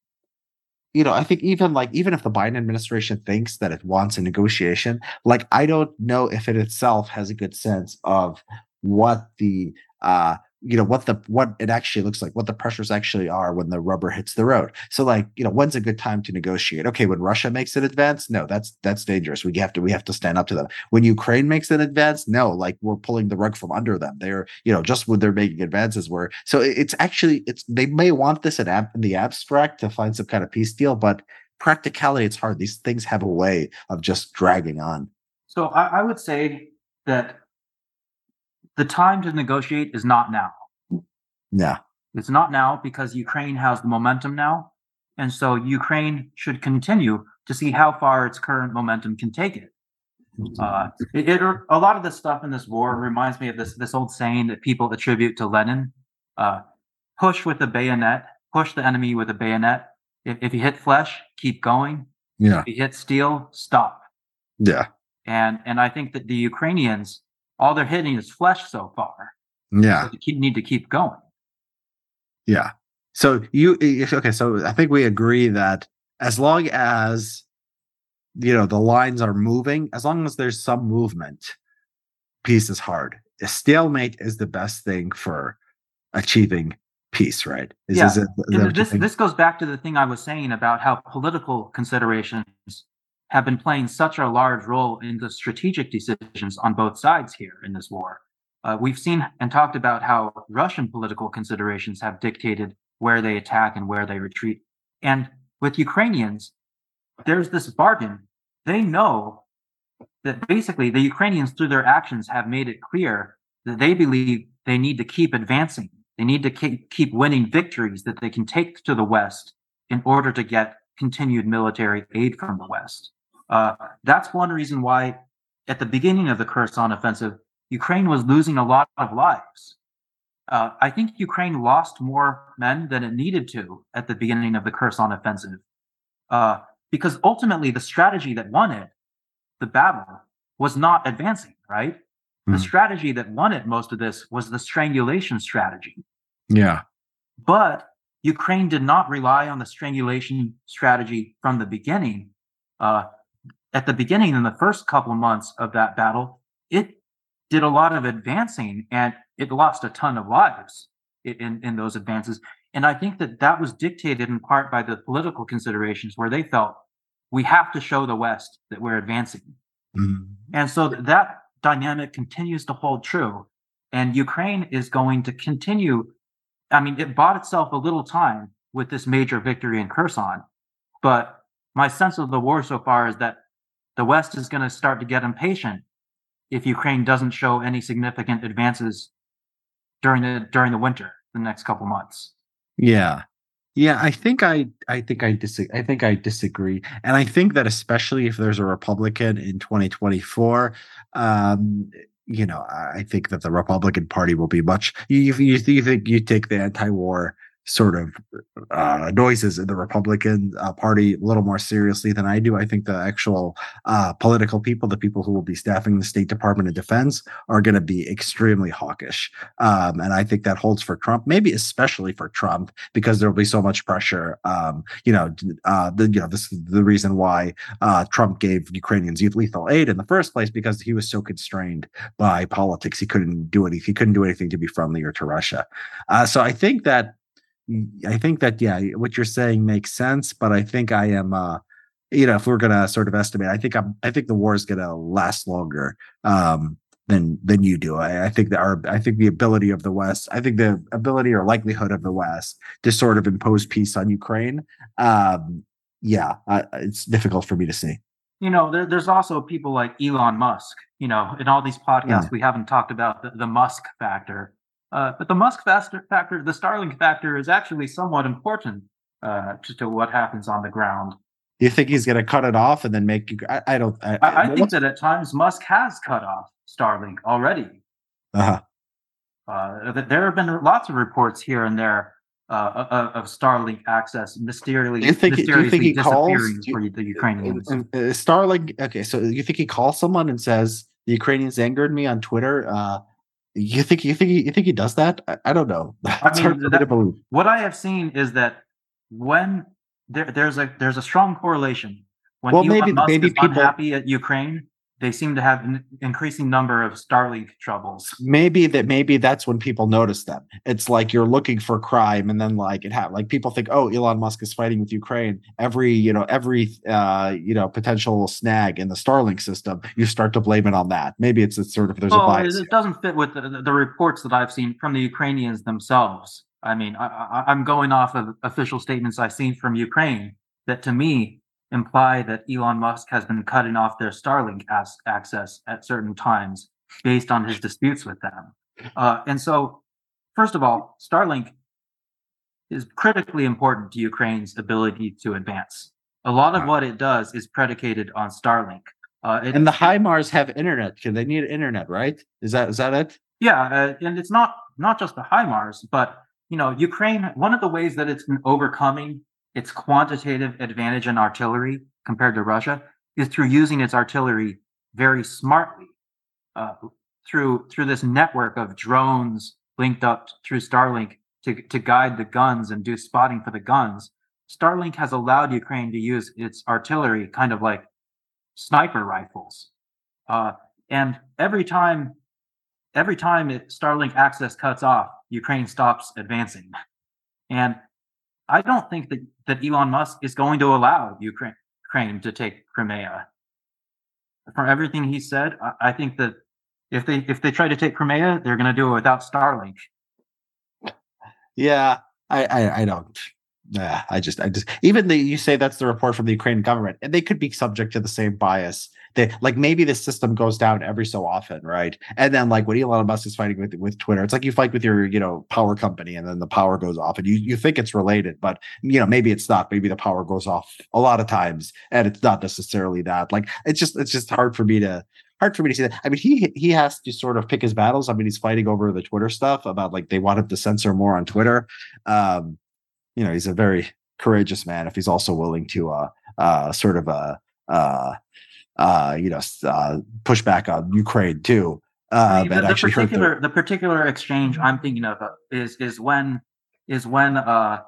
you know, I think even like even if the Biden administration thinks that it wants a negotiation, like I don't know if it itself has a good sense of what the uh you know what the what it actually looks like what the pressures actually are when the rubber hits the road. So like you know when's a good time to negotiate? Okay when russia makes an advance? No that's that's dangerous. We have to we have to stand up to them. When ukraine makes an advance? No like we're pulling the rug from under them. They're you know just when they're making advances where so it's actually it's they may want this in, ab- in the abstract to find some kind of peace deal but practicality it's hard. These things have a way of just dragging on. So I, I would say that the time to negotiate is not now. Yeah. It's not now because Ukraine has the momentum now. And so Ukraine should continue to see how far its current momentum can take it. Uh, it, it, a lot of the stuff in this war reminds me of this this old saying that people attribute to Lenin: uh, "Push with the bayonet, push the enemy with a bayonet. If, if you hit flesh, keep going. Yeah. If you hit steel, stop." Yeah. And and I think that the Ukrainians all they're hitting is flesh so far. Yeah. So they need to keep going. Yeah. So you okay? So I think we agree that as long as you know the lines are moving, as long as there's some movement, peace is hard. A stalemate is the best thing for achieving peace, right? Is, yeah. Is it, is this this goes back to the thing I was saying about how political considerations have been playing such a large role in the strategic decisions on both sides here in this war. Uh, we've seen and talked about how Russian political considerations have dictated where they attack and where they retreat. And with Ukrainians, there's this bargain. They know that basically the Ukrainians, through their actions, have made it clear that they believe they need to keep advancing. They need to keep, keep winning victories that they can take to the West in order to get continued military aid from the West. Uh, that's one reason why, at the beginning of the Kherson offensive, Ukraine was losing a lot of lives. Uh, I think Ukraine lost more men than it needed to at the beginning of the Kherson offensive, uh, because ultimately the strategy that won it, the battle, was not advancing. Right? The Mhm. strategy that won it most of this was the strangulation strategy. Yeah. But Ukraine did not rely on the strangulation strategy from the beginning. Uh, at the beginning, in the first couple of months of that battle, it did a lot of advancing and it lost a ton of lives in, in those advances. And I think that that was dictated in part by the political considerations where they felt we have to show the West that we're advancing. Mhm. And so that dynamic continues to hold true. And Ukraine is going to continue. I mean, it bought itself a little time with this major victory in Kherson. But my sense of the war so far is that the West is going to start to get impatient if Ukraine doesn't show any significant advances during the during the winter, the next couple months. Yeah. Yeah, I think I I think I disagree. I think I disagree. And I think that especially if there's a Republican in 2024, um, you know, I think that the Republican Party will be much you you, you you think you take the anti-war sort of uh, noises in the Republican uh, Party a little more seriously than I do. I think the actual uh, political people, the people who will be staffing the State Department of Defense, are going to be extremely hawkish. Um, and I think that holds for Trump, maybe especially for Trump, because there will be so much pressure. Um, you know, uh, the you know this is the reason why uh, Trump gave Ukrainians lethal aid in the first place because he was so constrained by politics. He couldn't do anything. He couldn't do anything to be friendly or to Russia. Uh, so I think that I think that yeah, what you're saying makes sense. But I think I am. Uh, you know, if we're gonna sort of estimate, I think I'm. I think the war is gonna last longer. Um, than than you do. I, I think that our I think the ability of the West, I think the ability or likelihood of the West to sort of impose peace on Ukraine, um, yeah, uh, it's difficult for me to see. You know, there, there's also people like Elon Musk. You know, in all these podcasts, Yeah. we haven't talked about the, the Musk factor. Uh, but the Musk factor, the Starlink factor, is actually somewhat important uh, to, to what happens on the ground. Do you think he's going to cut it off and then make you? I, I don't. I, I, I think that at times Musk has cut off Starlink already. uh-huh. Uh, th- there have been lots of reports here and there uh, of, Starlink access mysteriously, Do you think- do you think mysteriously he calls- disappearing you- for the Ukrainians. And, uh, Starlink. Okay, so you think he calls someone and says the Ukrainians angered me on Twitter? Uh, you think you think he, you think he does that? I, I don't know. That's mean, hard that- to believe. what I have seen is that when there, there's a there's a strong correlation when Well, Elon maybe- Musk maybe is people- unhappy at Ukraine, they seem to have an increasing number of Starlink troubles. maybe that maybe that's when people notice them. It's like you're looking for crime, and then like it ha- like people think, oh, Elon Musk is fighting with Ukraine. Every you know every uh you know potential snag in the Starlink system, you start to blame it on that. Maybe it's, it's sort of there's a Well, it, bias. it doesn't fit with the, the, the reports that I've seen from the Ukrainians themselves. I mean, I, I, I'm going off of official statements I've seen from Ukraine that to me imply that Elon Musk has been cutting off their Starlink as- access at certain times based on his disputes with them. Uh, and so, first of all, Starlink is critically important to Ukraine's ability to advance. A lot of Wow. what it does is predicated on Starlink. Uh, it- and the HIMARS have internet. Can they need internet? Right? Is that is that it? Yeah, uh, and it's not not just the HIMARS, but you know, Ukraine. One of the ways that it's been overcoming its quantitative advantage in artillery compared to Russia is through using its artillery very smartly, uh, through through this network of drones linked up through Starlink to to guide the guns and do spotting for the guns. Starlink has allowed Ukraine to use its artillery kind of like sniper rifles, uh, and every time every time it, Starlink access cuts off, Ukraine stops advancing. And I don't think that, that Elon Musk is going to allow Ukraine, to take Crimea. From everything he said, I, I think that if they if they try to take Crimea, they're going to do it without Starlink. Yeah, I I, I don't. Yeah, I just I just even the you say that's the report from the Ukrainian government, and they could be subject to the same bias. They like maybe the system goes down every so often, right? And then like when Elon Musk is fighting with with Twitter, it's like you fight with your you know power company, and then the power goes off, and you you think it's related, but you know maybe it's not. Maybe the power goes off a lot of times, and it's not necessarily that. Like it's just it's just hard for me to hard for me to see that. I mean, he he has to sort of pick his battles. I mean, he's fighting over the Twitter stuff about like they want him to censor more on Twitter. Um, you know, he's a very courageous man if he's also willing to uh uh sort of uh uh uh you know uh push back on Ukraine too. uh, the, that the actually particular the. the particular exchange I'm thinking of uh, is is when is when uh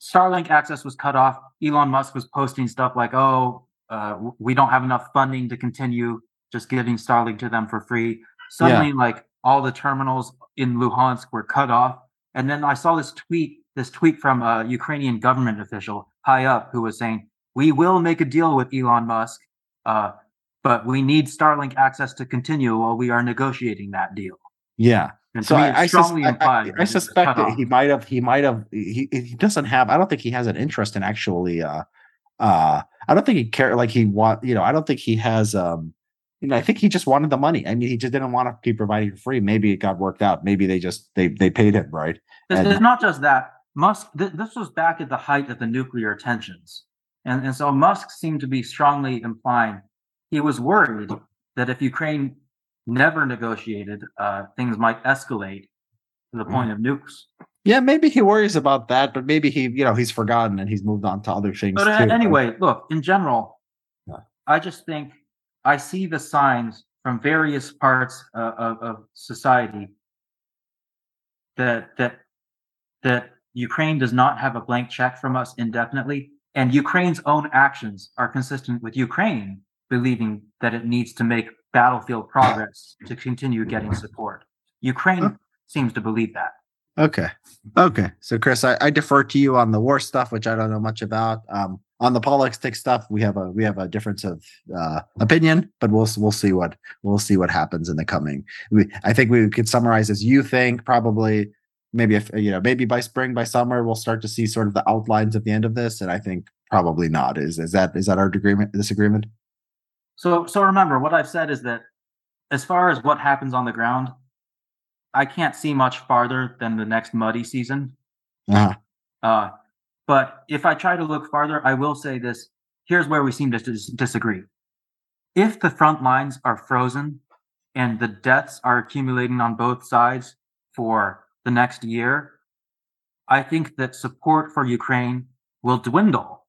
Starlink access was cut off. Elon Musk was posting stuff like, "Oh, uh, we don't have enough funding to continue just giving Starlink to them for free." Suddenly, like all the terminals in Luhansk were cut off, and then I saw this tweet this tweet from a Ukrainian government official high up who was saying, "We will make a deal with Elon Musk." Uh, but we need Starlink access to continue while we are negotiating that deal. Yeah. And So I, I, sus- strongly I- I- implied. I that suspect that he might have he might have he, he doesn't have I don't think he has an interest in actually uh uh I don't think he care like he want you know I don't think he has um you know I think he just wanted the money I mean he just didn't want to keep providing for free maybe it got worked out maybe they just they they paid him right It's, and- it's not just that. Musk. Th- this was back at the height of the nuclear tensions, and and so Musk seemed to be strongly implying he was worried that if Ukraine never negotiated, uh, things might escalate to the point of nukes. yeah maybe he worries about that but maybe he you know he's forgotten and he's moved on to other things But uh, too, anyway, look, in general, Yeah. I just think I see the signs from various parts uh, of, of society that that that Ukraine does not have a blank check from us indefinitely, and Ukraine's own actions are consistent with Ukraine believing that it needs to make battlefield progress to continue getting support. Ukraine Huh. seems to believe that. Okay. Okay. So Chris, I, I defer to you on the war stuff, which I don't know much about. Um, on the politics stuff, we have a we have a difference of uh, opinion, but we'll we'll see what we'll see what happens in the coming. We, I think we could summarize as you think probably maybe if you know maybe by spring by summer we'll start to see sort of the outlines of the end of this, and I think probably not. Is is that is that our agreement disagreement? So so remember what I've said is that as far as what happens on the ground, I can't see much farther than the next muddy season. Uh-huh. Uh, but if I try to look farther, I will say this. Here's where we seem to dis- disagree. If the front lines are frozen and the deaths are accumulating on both sides for the next year, I think that support for Ukraine will dwindle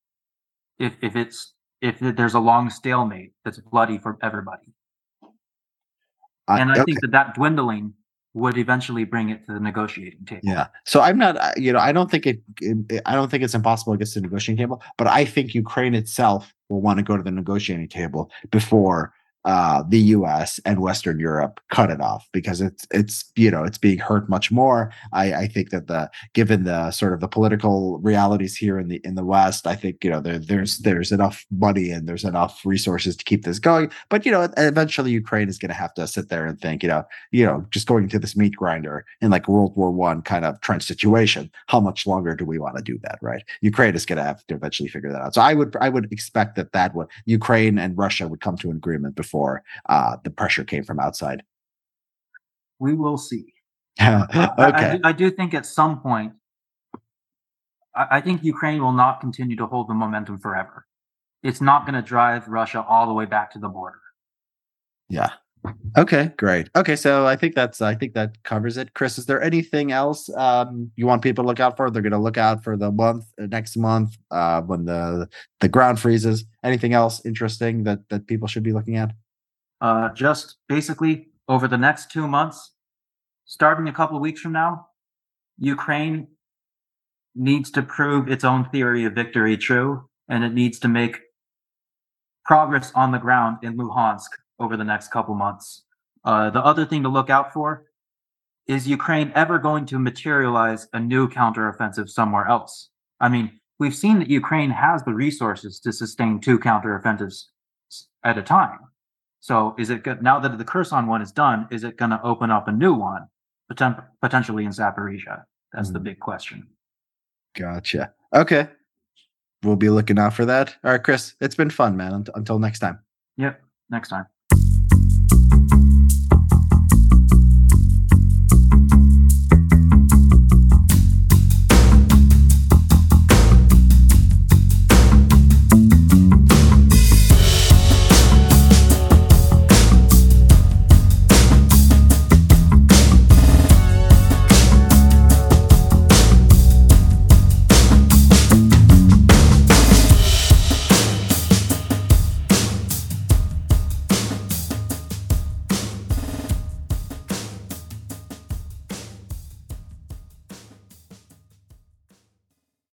if if it's if there's a long stalemate that's bloody for everybody. I- And I okay. think that that dwindling would eventually bring it to the negotiating table. Yeah. So I'm not, uh, you know, I don't think it, it, I don't think it's impossible it gets to the negotiating table, but I think Ukraine itself will want to go to the negotiating table before uh, the U.S. and Western Europe cut it off because it's it's you know it's being hurt much more. I, I think that the given the sort of the political realities here in the in the West, I think you know there, there's there's enough money and there's enough resources to keep this going. But you know eventually Ukraine is going to have to sit there and think you know you know just going to this meat grinder in like World War One kind of trench situation. How much longer do we want to do that? Right? Ukraine is going to have to eventually figure that out. So I would I would expect that that would Ukraine and Russia would come to an agreement before uh, the pressure came from outside. We will see. I- okay. I, do, I do think at some point, I, I think Ukraine will not continue to hold the momentum forever. It's not going to drive Russia all the way back to the border. Yeah. Okay, great. Okay, so I think that's I think that covers it. Chris, is there anything else um, you want people to look out for? They're going to look out for the month uh, next month uh, when the the ground freezes. Anything else interesting that that people should be looking at? Uh, just basically over the next two months, starting a couple of weeks from now, Ukraine needs to prove its own theory of victory true, and it needs to make progress on the ground in Luhansk over the next couple months. Uh, the other thing to look out for is Ukraine ever going to materialize a new counteroffensive somewhere else? I mean, we've seen that Ukraine has the resources to sustain two counteroffensives at a time. So is it good now that the Kherson one is done? Is it going to open up a new one, poten- potentially in Zaporizhia? That's the Mhm. big question. Gotcha. Okay, we'll be looking out for that. All right, Chris, it's been fun, man. Until next time. Yep. Next time.